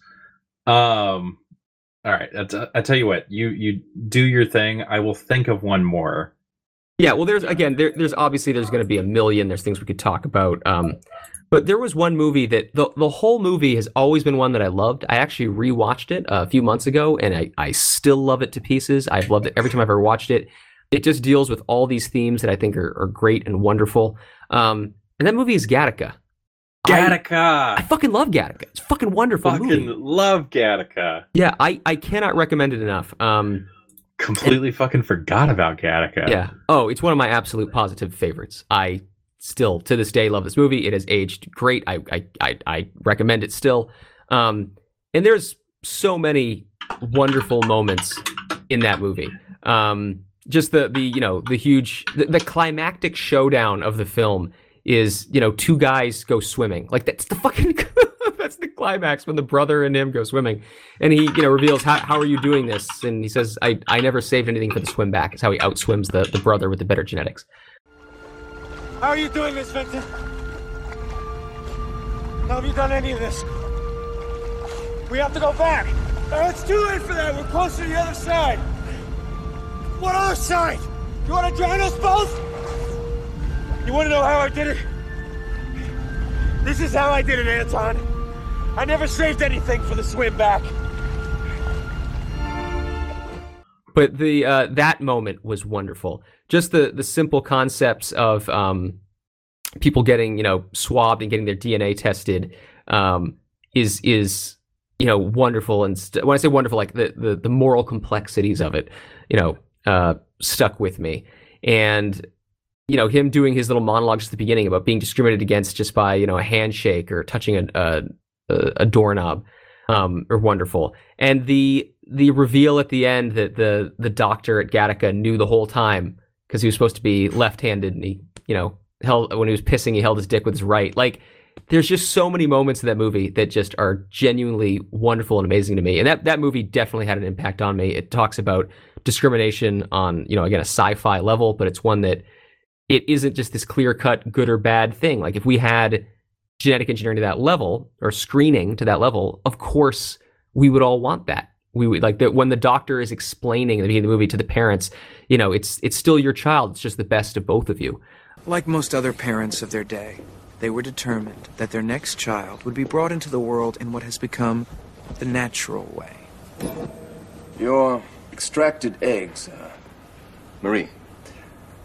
B: Um all right, that's, I tell you what, you you do your thing. I will think of one more.
A: Yeah, well, there's again, there, there's obviously there's going to be a million. There's things we could talk about. Um, but there was one movie that the the whole movie has always been one that I loved. I actually rewatched it a few months ago, and I I still love it to pieces. I've loved it every time I've ever watched it. It just deals with all these themes that I think are, are great and wonderful. Um, and that movie is Gattaca.
B: Gattaca.
A: I fucking love Gattaca. It's a fucking wonderful
B: fucking
A: movie.
B: love Gattaca.
A: Yeah, I I cannot recommend it enough. Um,
B: Completely fucking forgot about Gattaca.
A: Yeah. Oh, it's one of my absolute positive favorites. I still to this day love this movie. It has aged great. I I I, I recommend it still. Um, and there's so many wonderful moments in that movie. Um, just the the you know the huge the, the climactic showdown of the film is you know two guys go swimming like that's the fucking that's the climax when the brother and him go swimming and he you know reveals how, how are you doing this and he says i i never saved anything for the swim back it's how he outswims the the brother with the better genetics
K: How are you doing this, Vincent? Have you done any of this? We have to go back. It's too late for that. We're close to the other side. What other side? You want to join us both? You want to know how I did it? This is how I did it, Anton. I never saved anything for the swim back.
A: But the uh, that moment was wonderful. Just the the simple concepts of um, people getting you know swabbed and getting their DNA tested um, is is you know wonderful. And st- when I say wonderful, like the, the the moral complexities of it, you know, uh, stuck with me. And you know him doing his little monologues at the beginning about being discriminated against just by you know a handshake or touching a a, a- doorknob um, are wonderful. And the the reveal at the end that the the doctor at Gattaca knew the whole time because he was supposed to be left-handed and he you know held when he was pissing he held his dick with his right. Like there's just so many moments in that movie that just are genuinely wonderful and amazing to me. And that that movie definitely had an impact on me. It talks about discrimination on you know again a sci-fi level, but it's one that it isn't just this clear-cut good or bad thing. Like if we had genetic engineering to that level or screening to that level, of course we would all want that. We would like that when the doctor is explaining at the beginning of the movie to the parents, you know, it's it's still your child. It's just the best of both of you.
L: Like most other parents of their day, they were determined that their next child would be brought into the world in what has become the natural way.
M: Your extracted eggs, uh, Marie,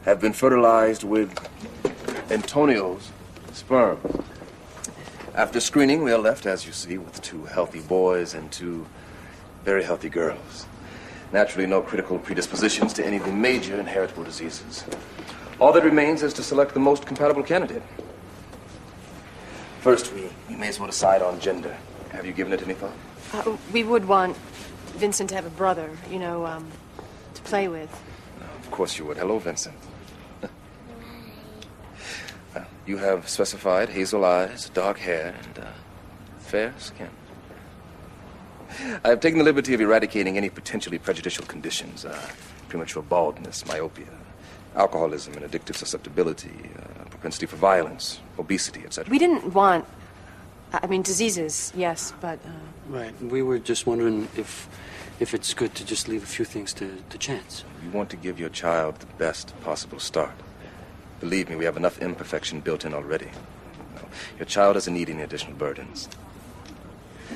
M: have been fertilized with Antonio's sperm. After screening, we are left, as you see, with two healthy boys and two very healthy girls. Naturally, no critical predispositions to any of the major inheritable diseases. All that remains is to select the most compatible candidate. First, we, we may as well decide on gender. Have you given it any thought?
N: Uh, we would want Vincent to have a brother, you know, um, to play with.
M: Of course you would. Hello, Vincent. Well, you have specified hazel eyes, dark hair, and uh, fair skin. I have taken the liberty of eradicating any potentially prejudicial conditions uh, premature baldness, myopia, alcoholism, and addictive susceptibility, uh, propensity for violence, obesity, etc.
N: We didn't want, I mean, diseases, yes, but uh,
O: Right. We were just wondering if if it's good to just leave a few things to, to chance.
M: You want to give your child the best possible start. Believe me, we have enough imperfection built in already. No, your child doesn't need any additional burdens.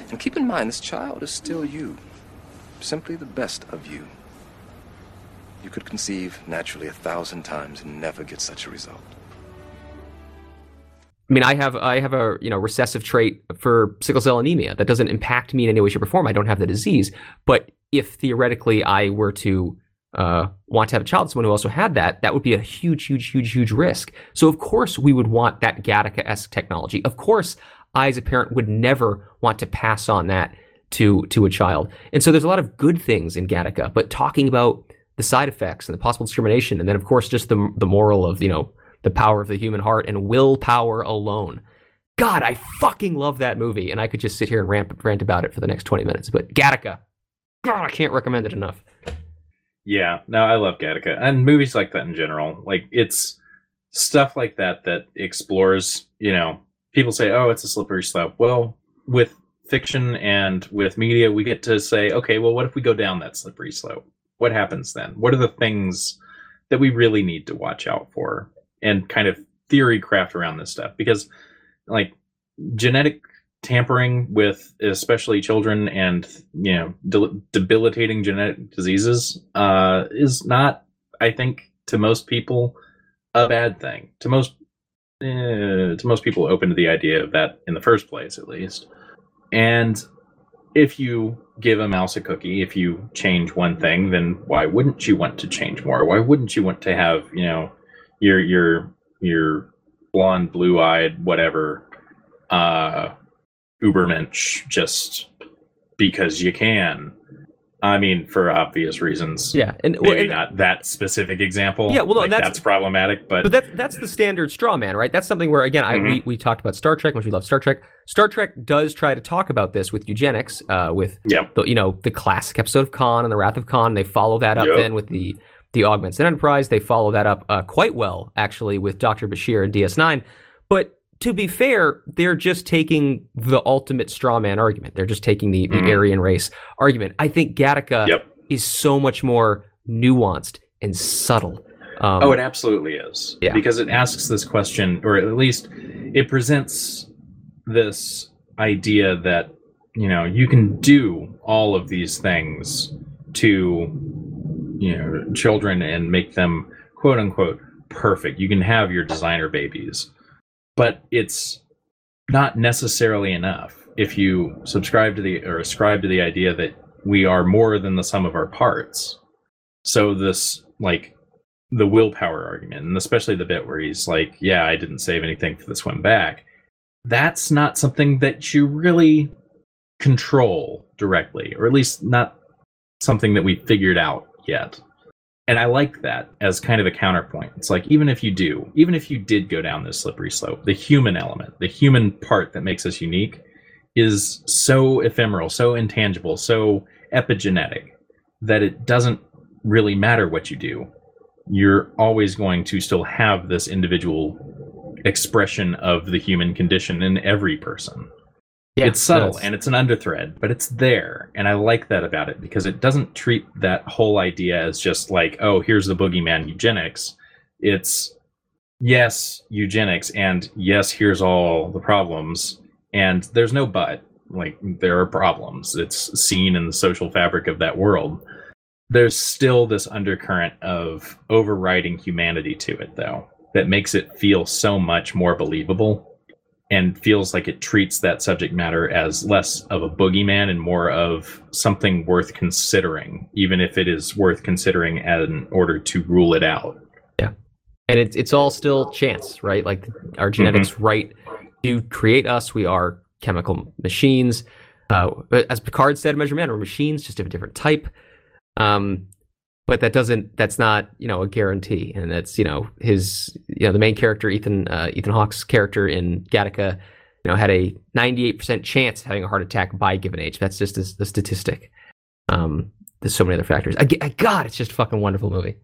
M: And keep in mind, this child is still you. Simply the best of you. You could conceive naturally a thousand times and never get such a result.
A: I mean, I have I have a you know recessive trait for sickle cell anemia that doesn't impact me in any way, shape, or form. I don't have the disease, but if theoretically I were to uh, want to have a child, someone who also had that, that would be a huge, huge, huge, huge risk. So of course we would want that Gattaca-esque technology. Of course, I as a parent would never want to pass on that to to a child. And so there's a lot of good things in Gattaca, but talking about the side effects and the possible discrimination, and then of course just the the moral of you know the power of the human heart and willpower alone. God, I fucking love that movie, and I could just sit here and rant, rant about it for the next 20 minutes. But Gattaca, God, I can't recommend it enough.
B: Yeah, no, I love Gattaca and movies like that in general. Like it's stuff like that that explores. You know, people say, "Oh, it's a slippery slope." Well, with fiction and with media, we get to say, "Okay, well, what if we go down that slippery slope? What happens then? What are the things that we really need to watch out for?" And kind of theory craft around this stuff because, like, genetic tampering with especially children and you know de- debilitating genetic diseases uh, is not i think to most people a bad thing to most eh, to most people open to the idea of that in the first place at least and if you give a mouse a cookie if you change one thing then why wouldn't you want to change more why wouldn't you want to have you know your your your blonde blue-eyed whatever uh Ubermensch just because you can. I mean, for obvious reasons.
A: Yeah, and
B: maybe
A: well, and-
B: not that specific example.
A: Yeah, well, no,
B: like,
A: that's-
B: that's, problematic, but,
A: But that, that's the standard straw man, right? That's something where, again, I, we,
B: Mhm.
A: we talked about Star Trek, which we love Star Trek. Star Trek does try to talk about this with eugenics, uh, with
B: Yep.
A: the, you know the classic episode of Khan and the Wrath of Khan. They follow that up
B: Yep.
A: then with the the Augments and Enterprise. They follow that up uh, quite well, actually, with Doctor Bashir and DS9. But to be fair, they're just taking the ultimate straw man argument. They're just taking the, the
B: Mhm.
A: Aryan race argument. I think Gattaca
B: Yep.
A: is so much more nuanced and subtle. Um,
B: oh, it absolutely is.
A: yeah.
B: Because it asks this question, or at least it presents this idea that, you know, you can do all of these things to, you know, children and make them quote unquote perfect. You can have your designer babies, but it's not necessarily enough if you subscribe to the or ascribe to the idea that we are more than the sum of our parts. So this like the willpower argument, and especially the bit where he's like, "Yeah, I didn't save anything for the swim back." That's not something that you really control directly, or at least not something that we figured out yet. And I like that as kind of a counterpoint. It's like even if you do, even if you did go down this slippery slope, the human element, the human part that makes us unique, is so ephemeral, so intangible, so epigenetic that it doesn't really matter what you do. You're always going to still have this individual expression of the human condition in every person.
A: Yeah,
B: it's subtle
A: that's-
B: and it's an underthread, but it's there. And I like that about it because it doesn't treat that whole idea as just like, oh, here's the boogeyman eugenics. It's yes, eugenics, and yes, here's all the problems. And there's no but. Like, there are problems. It's seen in the social fabric of that world. There's still this undercurrent of overriding humanity to it, though, that makes it feel so much more believable and feels like it treats that subject matter as less of a boogeyman and more of something worth considering, even if it is worth considering in order to rule it out. Yeah.
A: And it's it's all still chance, right? Like our genetics
B: Mm-hmm.
A: right to create us. We are chemical machines. Uh, as Picard said, Measure Man, we're machines, just of a different type. Um, but that doesn't. That's not you know a guarantee, and that's you know his you know the main character Ethan uh, Ethan Hawke's character in Gattaca, you know had a 98% chance of having a heart attack by a given age. That's just a, a statistic. Um, there's so many other factors. I, get- God, it's just a fucking wonderful movie.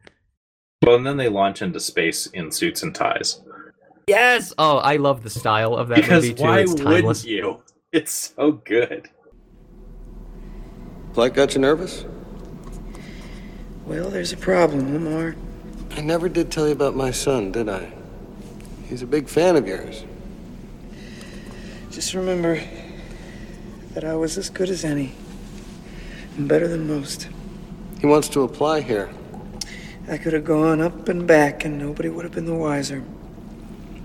B: Well, and then they launch into space in suits and ties.
A: Yes. Oh, I love the style of that
B: Because
A: movie too.
B: why
A: it's timeless.
B: wouldn't you? It's so good.
P: Flight got you nervous?
L: Well, there's a problem, Lamar.
P: I never did tell you about my son, did I? He's a big fan of yours.
L: Just remember that I was as good as any. And better than most.
P: He wants to apply here.
L: I could have gone up and back and nobody would have been the wiser.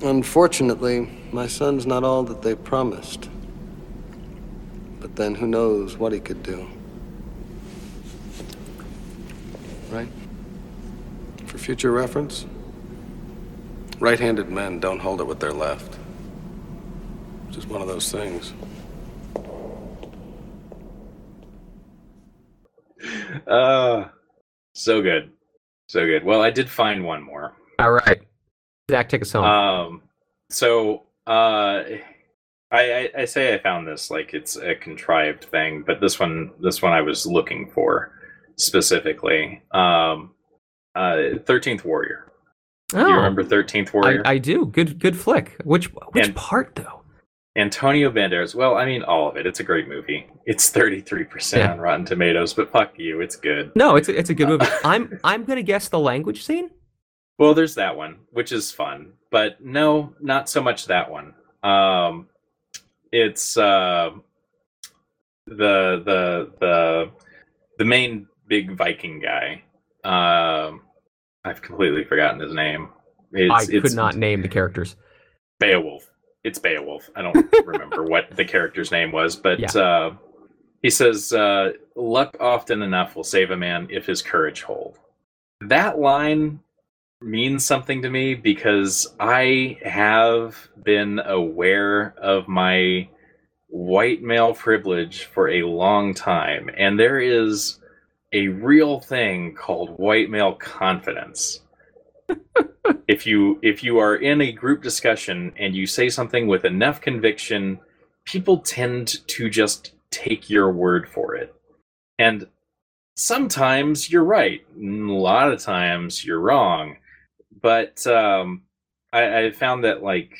P: Unfortunately, my son's not all that they promised. But then who knows what he could do. Right? For future reference, right handed men don't hold it with their left. It's Just one of those things.
B: Uh, so good. So good. Well, I did find one more.
A: All right. Zach, take us home.
B: Um, so uh, I, I I say I found this like it's a contrived thing, but this one this one I was looking for specifically. Um, uh, Thirteenth Warrior. Do
A: Oh.
B: you remember Thirteenth Warrior?
A: I, I do. Good good flick. Which which
B: And-
A: part though?
B: Antonio Banderas. Well, I mean, all of it. It's a great movie. It's thirty three percent on Rotten Tomatoes, but fuck you, it's good.
A: No, it's a, it's a good movie. I'm I'm gonna guess the language scene.
B: Well, there's that one, which is fun, but no, not so much that one. Um, it's uh, the the the the main big Viking guy. Um, I've completely forgotten his name. It's,
A: I could not name the characters.
B: Beowulf. It's Beowulf. I don't remember what the character's name was, but
A: Yeah.
B: uh, he says, uh, "Luck often enough will save a man if his courage hold." That line means something to me because I have been aware of my white male privilege for a long time, and there is a real thing called white male confidence. If you if you are in a group discussion and you say something with enough conviction people tend to just take your word for it. And sometimes you're right a lot of times you're wrong. But um i i found that like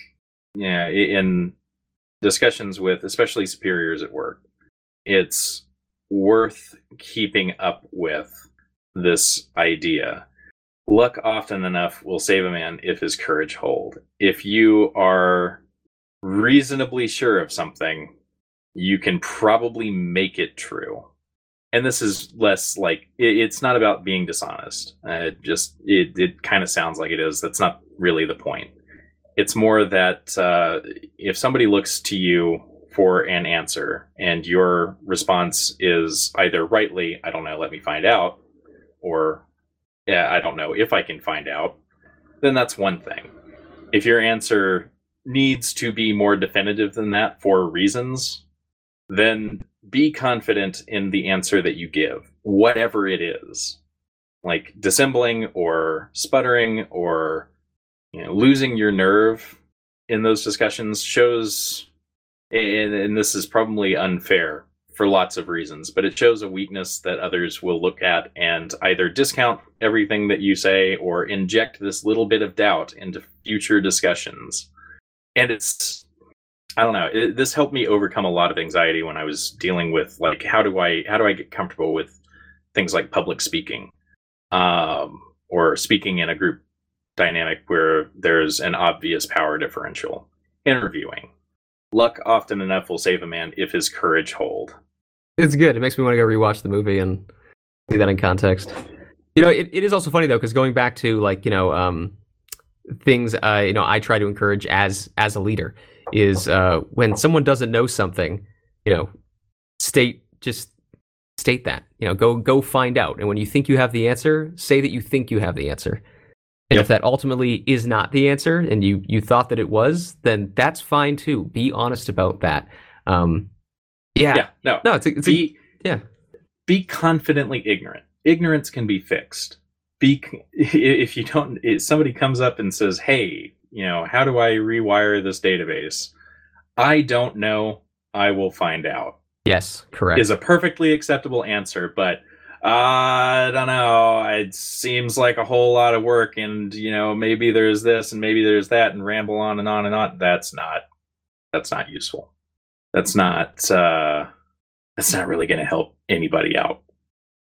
B: yeah in discussions with especially superiors at work it's worth keeping up with this idea luck often enough will save a man if his courage hold. If you are reasonably sure of something, you can probably make it true. And this is less like it, it's not about being dishonest. Uh, it just it it kind of sounds like it is. That's not really the point. It's more that uh, if somebody looks to you for an answer and your response is either rightly, I don't know, let me find out, or yeah, I don't know if I can find out, then that's one thing. If your answer needs to be more definitive than that for reasons, then be confident in the answer that you give, whatever it is. Like dissembling or sputtering or you know, losing your nerve in those discussions shows, and, and this is probably unfair for lots of reasons, but it shows a weakness that others will look at and either discount everything that you say or inject this little bit of doubt into future discussions. And it's, I don't know, it, this helped me overcome a lot of anxiety when I was dealing with like how do I how do I get comfortable with things like public speaking, um, or speaking in a group dynamic where there's an obvious power differential. Interviewing. Luck often enough will save a man if his courage hold.
A: It's good. It makes me want to go rewatch the movie and see that in context. You know, it, it is also funny though because going back to like you know um, things uh, you know I try to encourage as as a leader is uh, when someone doesn't know something, you know, state just state that you know go go find out and when you think you have the answer say that you think you have the answer and if that ultimately is not the answer and you you thought that it was then that's fine too be honest about that um yeah
B: Yeah, no,
A: no it's a, it's a,
B: be
A: yeah
B: be confidently ignorant. Ignorance can be fixed. Be if you don't. If somebody comes up and says, "Hey, you know, how do I rewire this database?" I don't know. I will find out.
A: yes correct
B: Is a perfectly acceptable answer, but I don't know. It seems like a whole lot of work, and you know, maybe there's this and maybe there's that, and ramble on and on and on. That's not. That's not useful. That's not. uh that's not really going to help anybody out.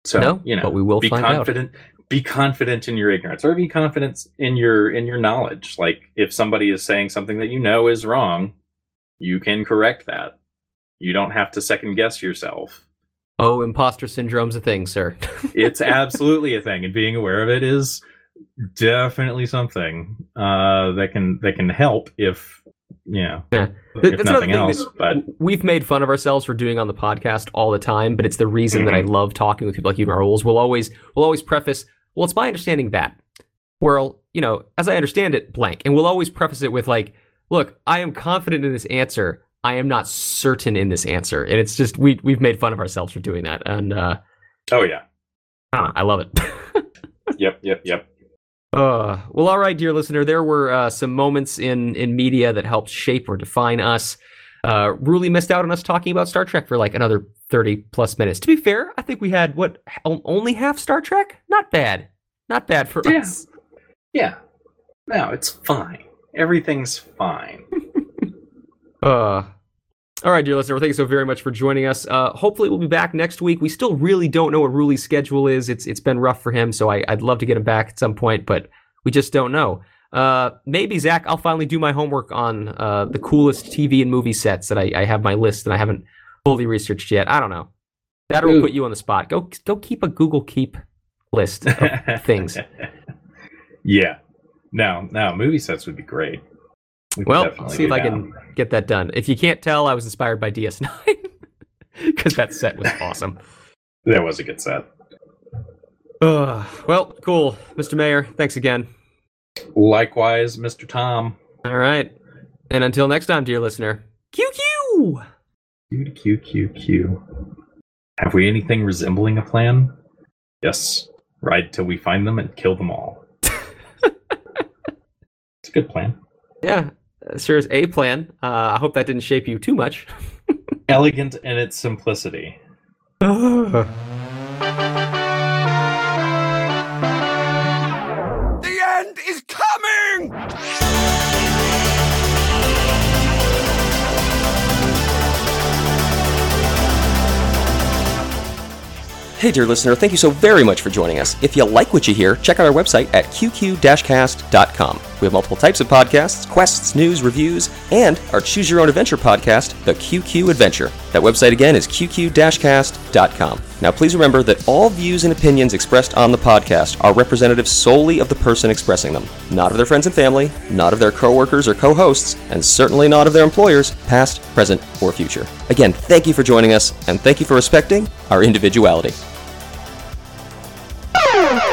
B: So
A: No,
B: you know,
A: but we will
B: be
A: find out.
B: confident. Be confident in your ignorance, or be confident in your in your knowledge. Like if somebody is saying something that you know is wrong, you can correct that. You don't have to second guess yourself.
A: Oh, imposter syndrome's a thing, sir.
B: It's absolutely a thing, and being aware of it is definitely something uh, that can that can help if you know
A: Yeah.
B: if
A: That's
B: nothing
A: thing
B: else. But
A: we've made fun of ourselves for doing on the podcast all the time, but it's the reason that I
B: Mm-hmm.
A: love talking with people like you, Rules. We'll always we'll always preface, well, it's my understanding that. Well, you know, as I understand it, blank. And we'll always preface it with like, look, I am confident in this answer. I am not certain in this answer. And it's just we we've made fun of ourselves for doing that. And uh
B: oh yeah,
A: I, I love it.
B: yep, yep, yep.
A: Uh, well, all right, dear listener. There were uh, some moments in in media that helped shape or define us. Uh, Ruli missed out on us talking about Star Trek for like another thirty plus minutes. To be fair, I think we had what only half Star Trek. Not bad. Not bad for
B: Yeah.
A: us.
B: Yeah. No, it's fine. Everything's fine.
A: Uh, all right, dear listener. Thank you so very much for joining us. Uh, hopefully, we'll be back next week. We still really don't know what Ruli's schedule is. It's it's been rough for him, so I, I'd love to get him back at some point, but we just don't know. Uh, maybe Zach, I'll finally do my homework on uh, the coolest TV and movie sets that I, I have my list and I haven't fully researched yet. I don't know. That will
B: Ooh.
A: put you on the spot. Go go keep a Google Keep list of things.
B: Yeah. No, no, movie sets would be great. We
A: Well, see if I
B: that.
A: can get that done. If you can't tell, I was inspired by DS9 because that set was awesome.
B: That was a good set.
A: Uh, well, cool, Mr. Mayor. Thanks again.
B: Likewise, Mr. Tom.
A: All right, and until next time, dear listener. QQ.
B: Q Q Q Q. Have we anything resembling a plan? Yes. Ride till we find them and kill them all. it's a good plan.
A: Yeah, sure is a plan. Uh, I hope that didn't shape you too much.
B: Elegant in its simplicity.
Q: Hey, dear listener, thank you so very much for joining us. If you like what you hear, check out our website at qq-cast.com. We have multiple types of podcasts, quests, news, reviews, and our Choose Your Own Adventure podcast, The QQ Adventure. That website again is qq-cast.com. Now, please remember that all views and opinions expressed on the podcast are representative solely of the person expressing them, not of their friends and family, not of their coworkers or co-hosts, and certainly not of their employers, past, present, or future. Again, thank you for joining us, and thank you for respecting our individuality. Oh!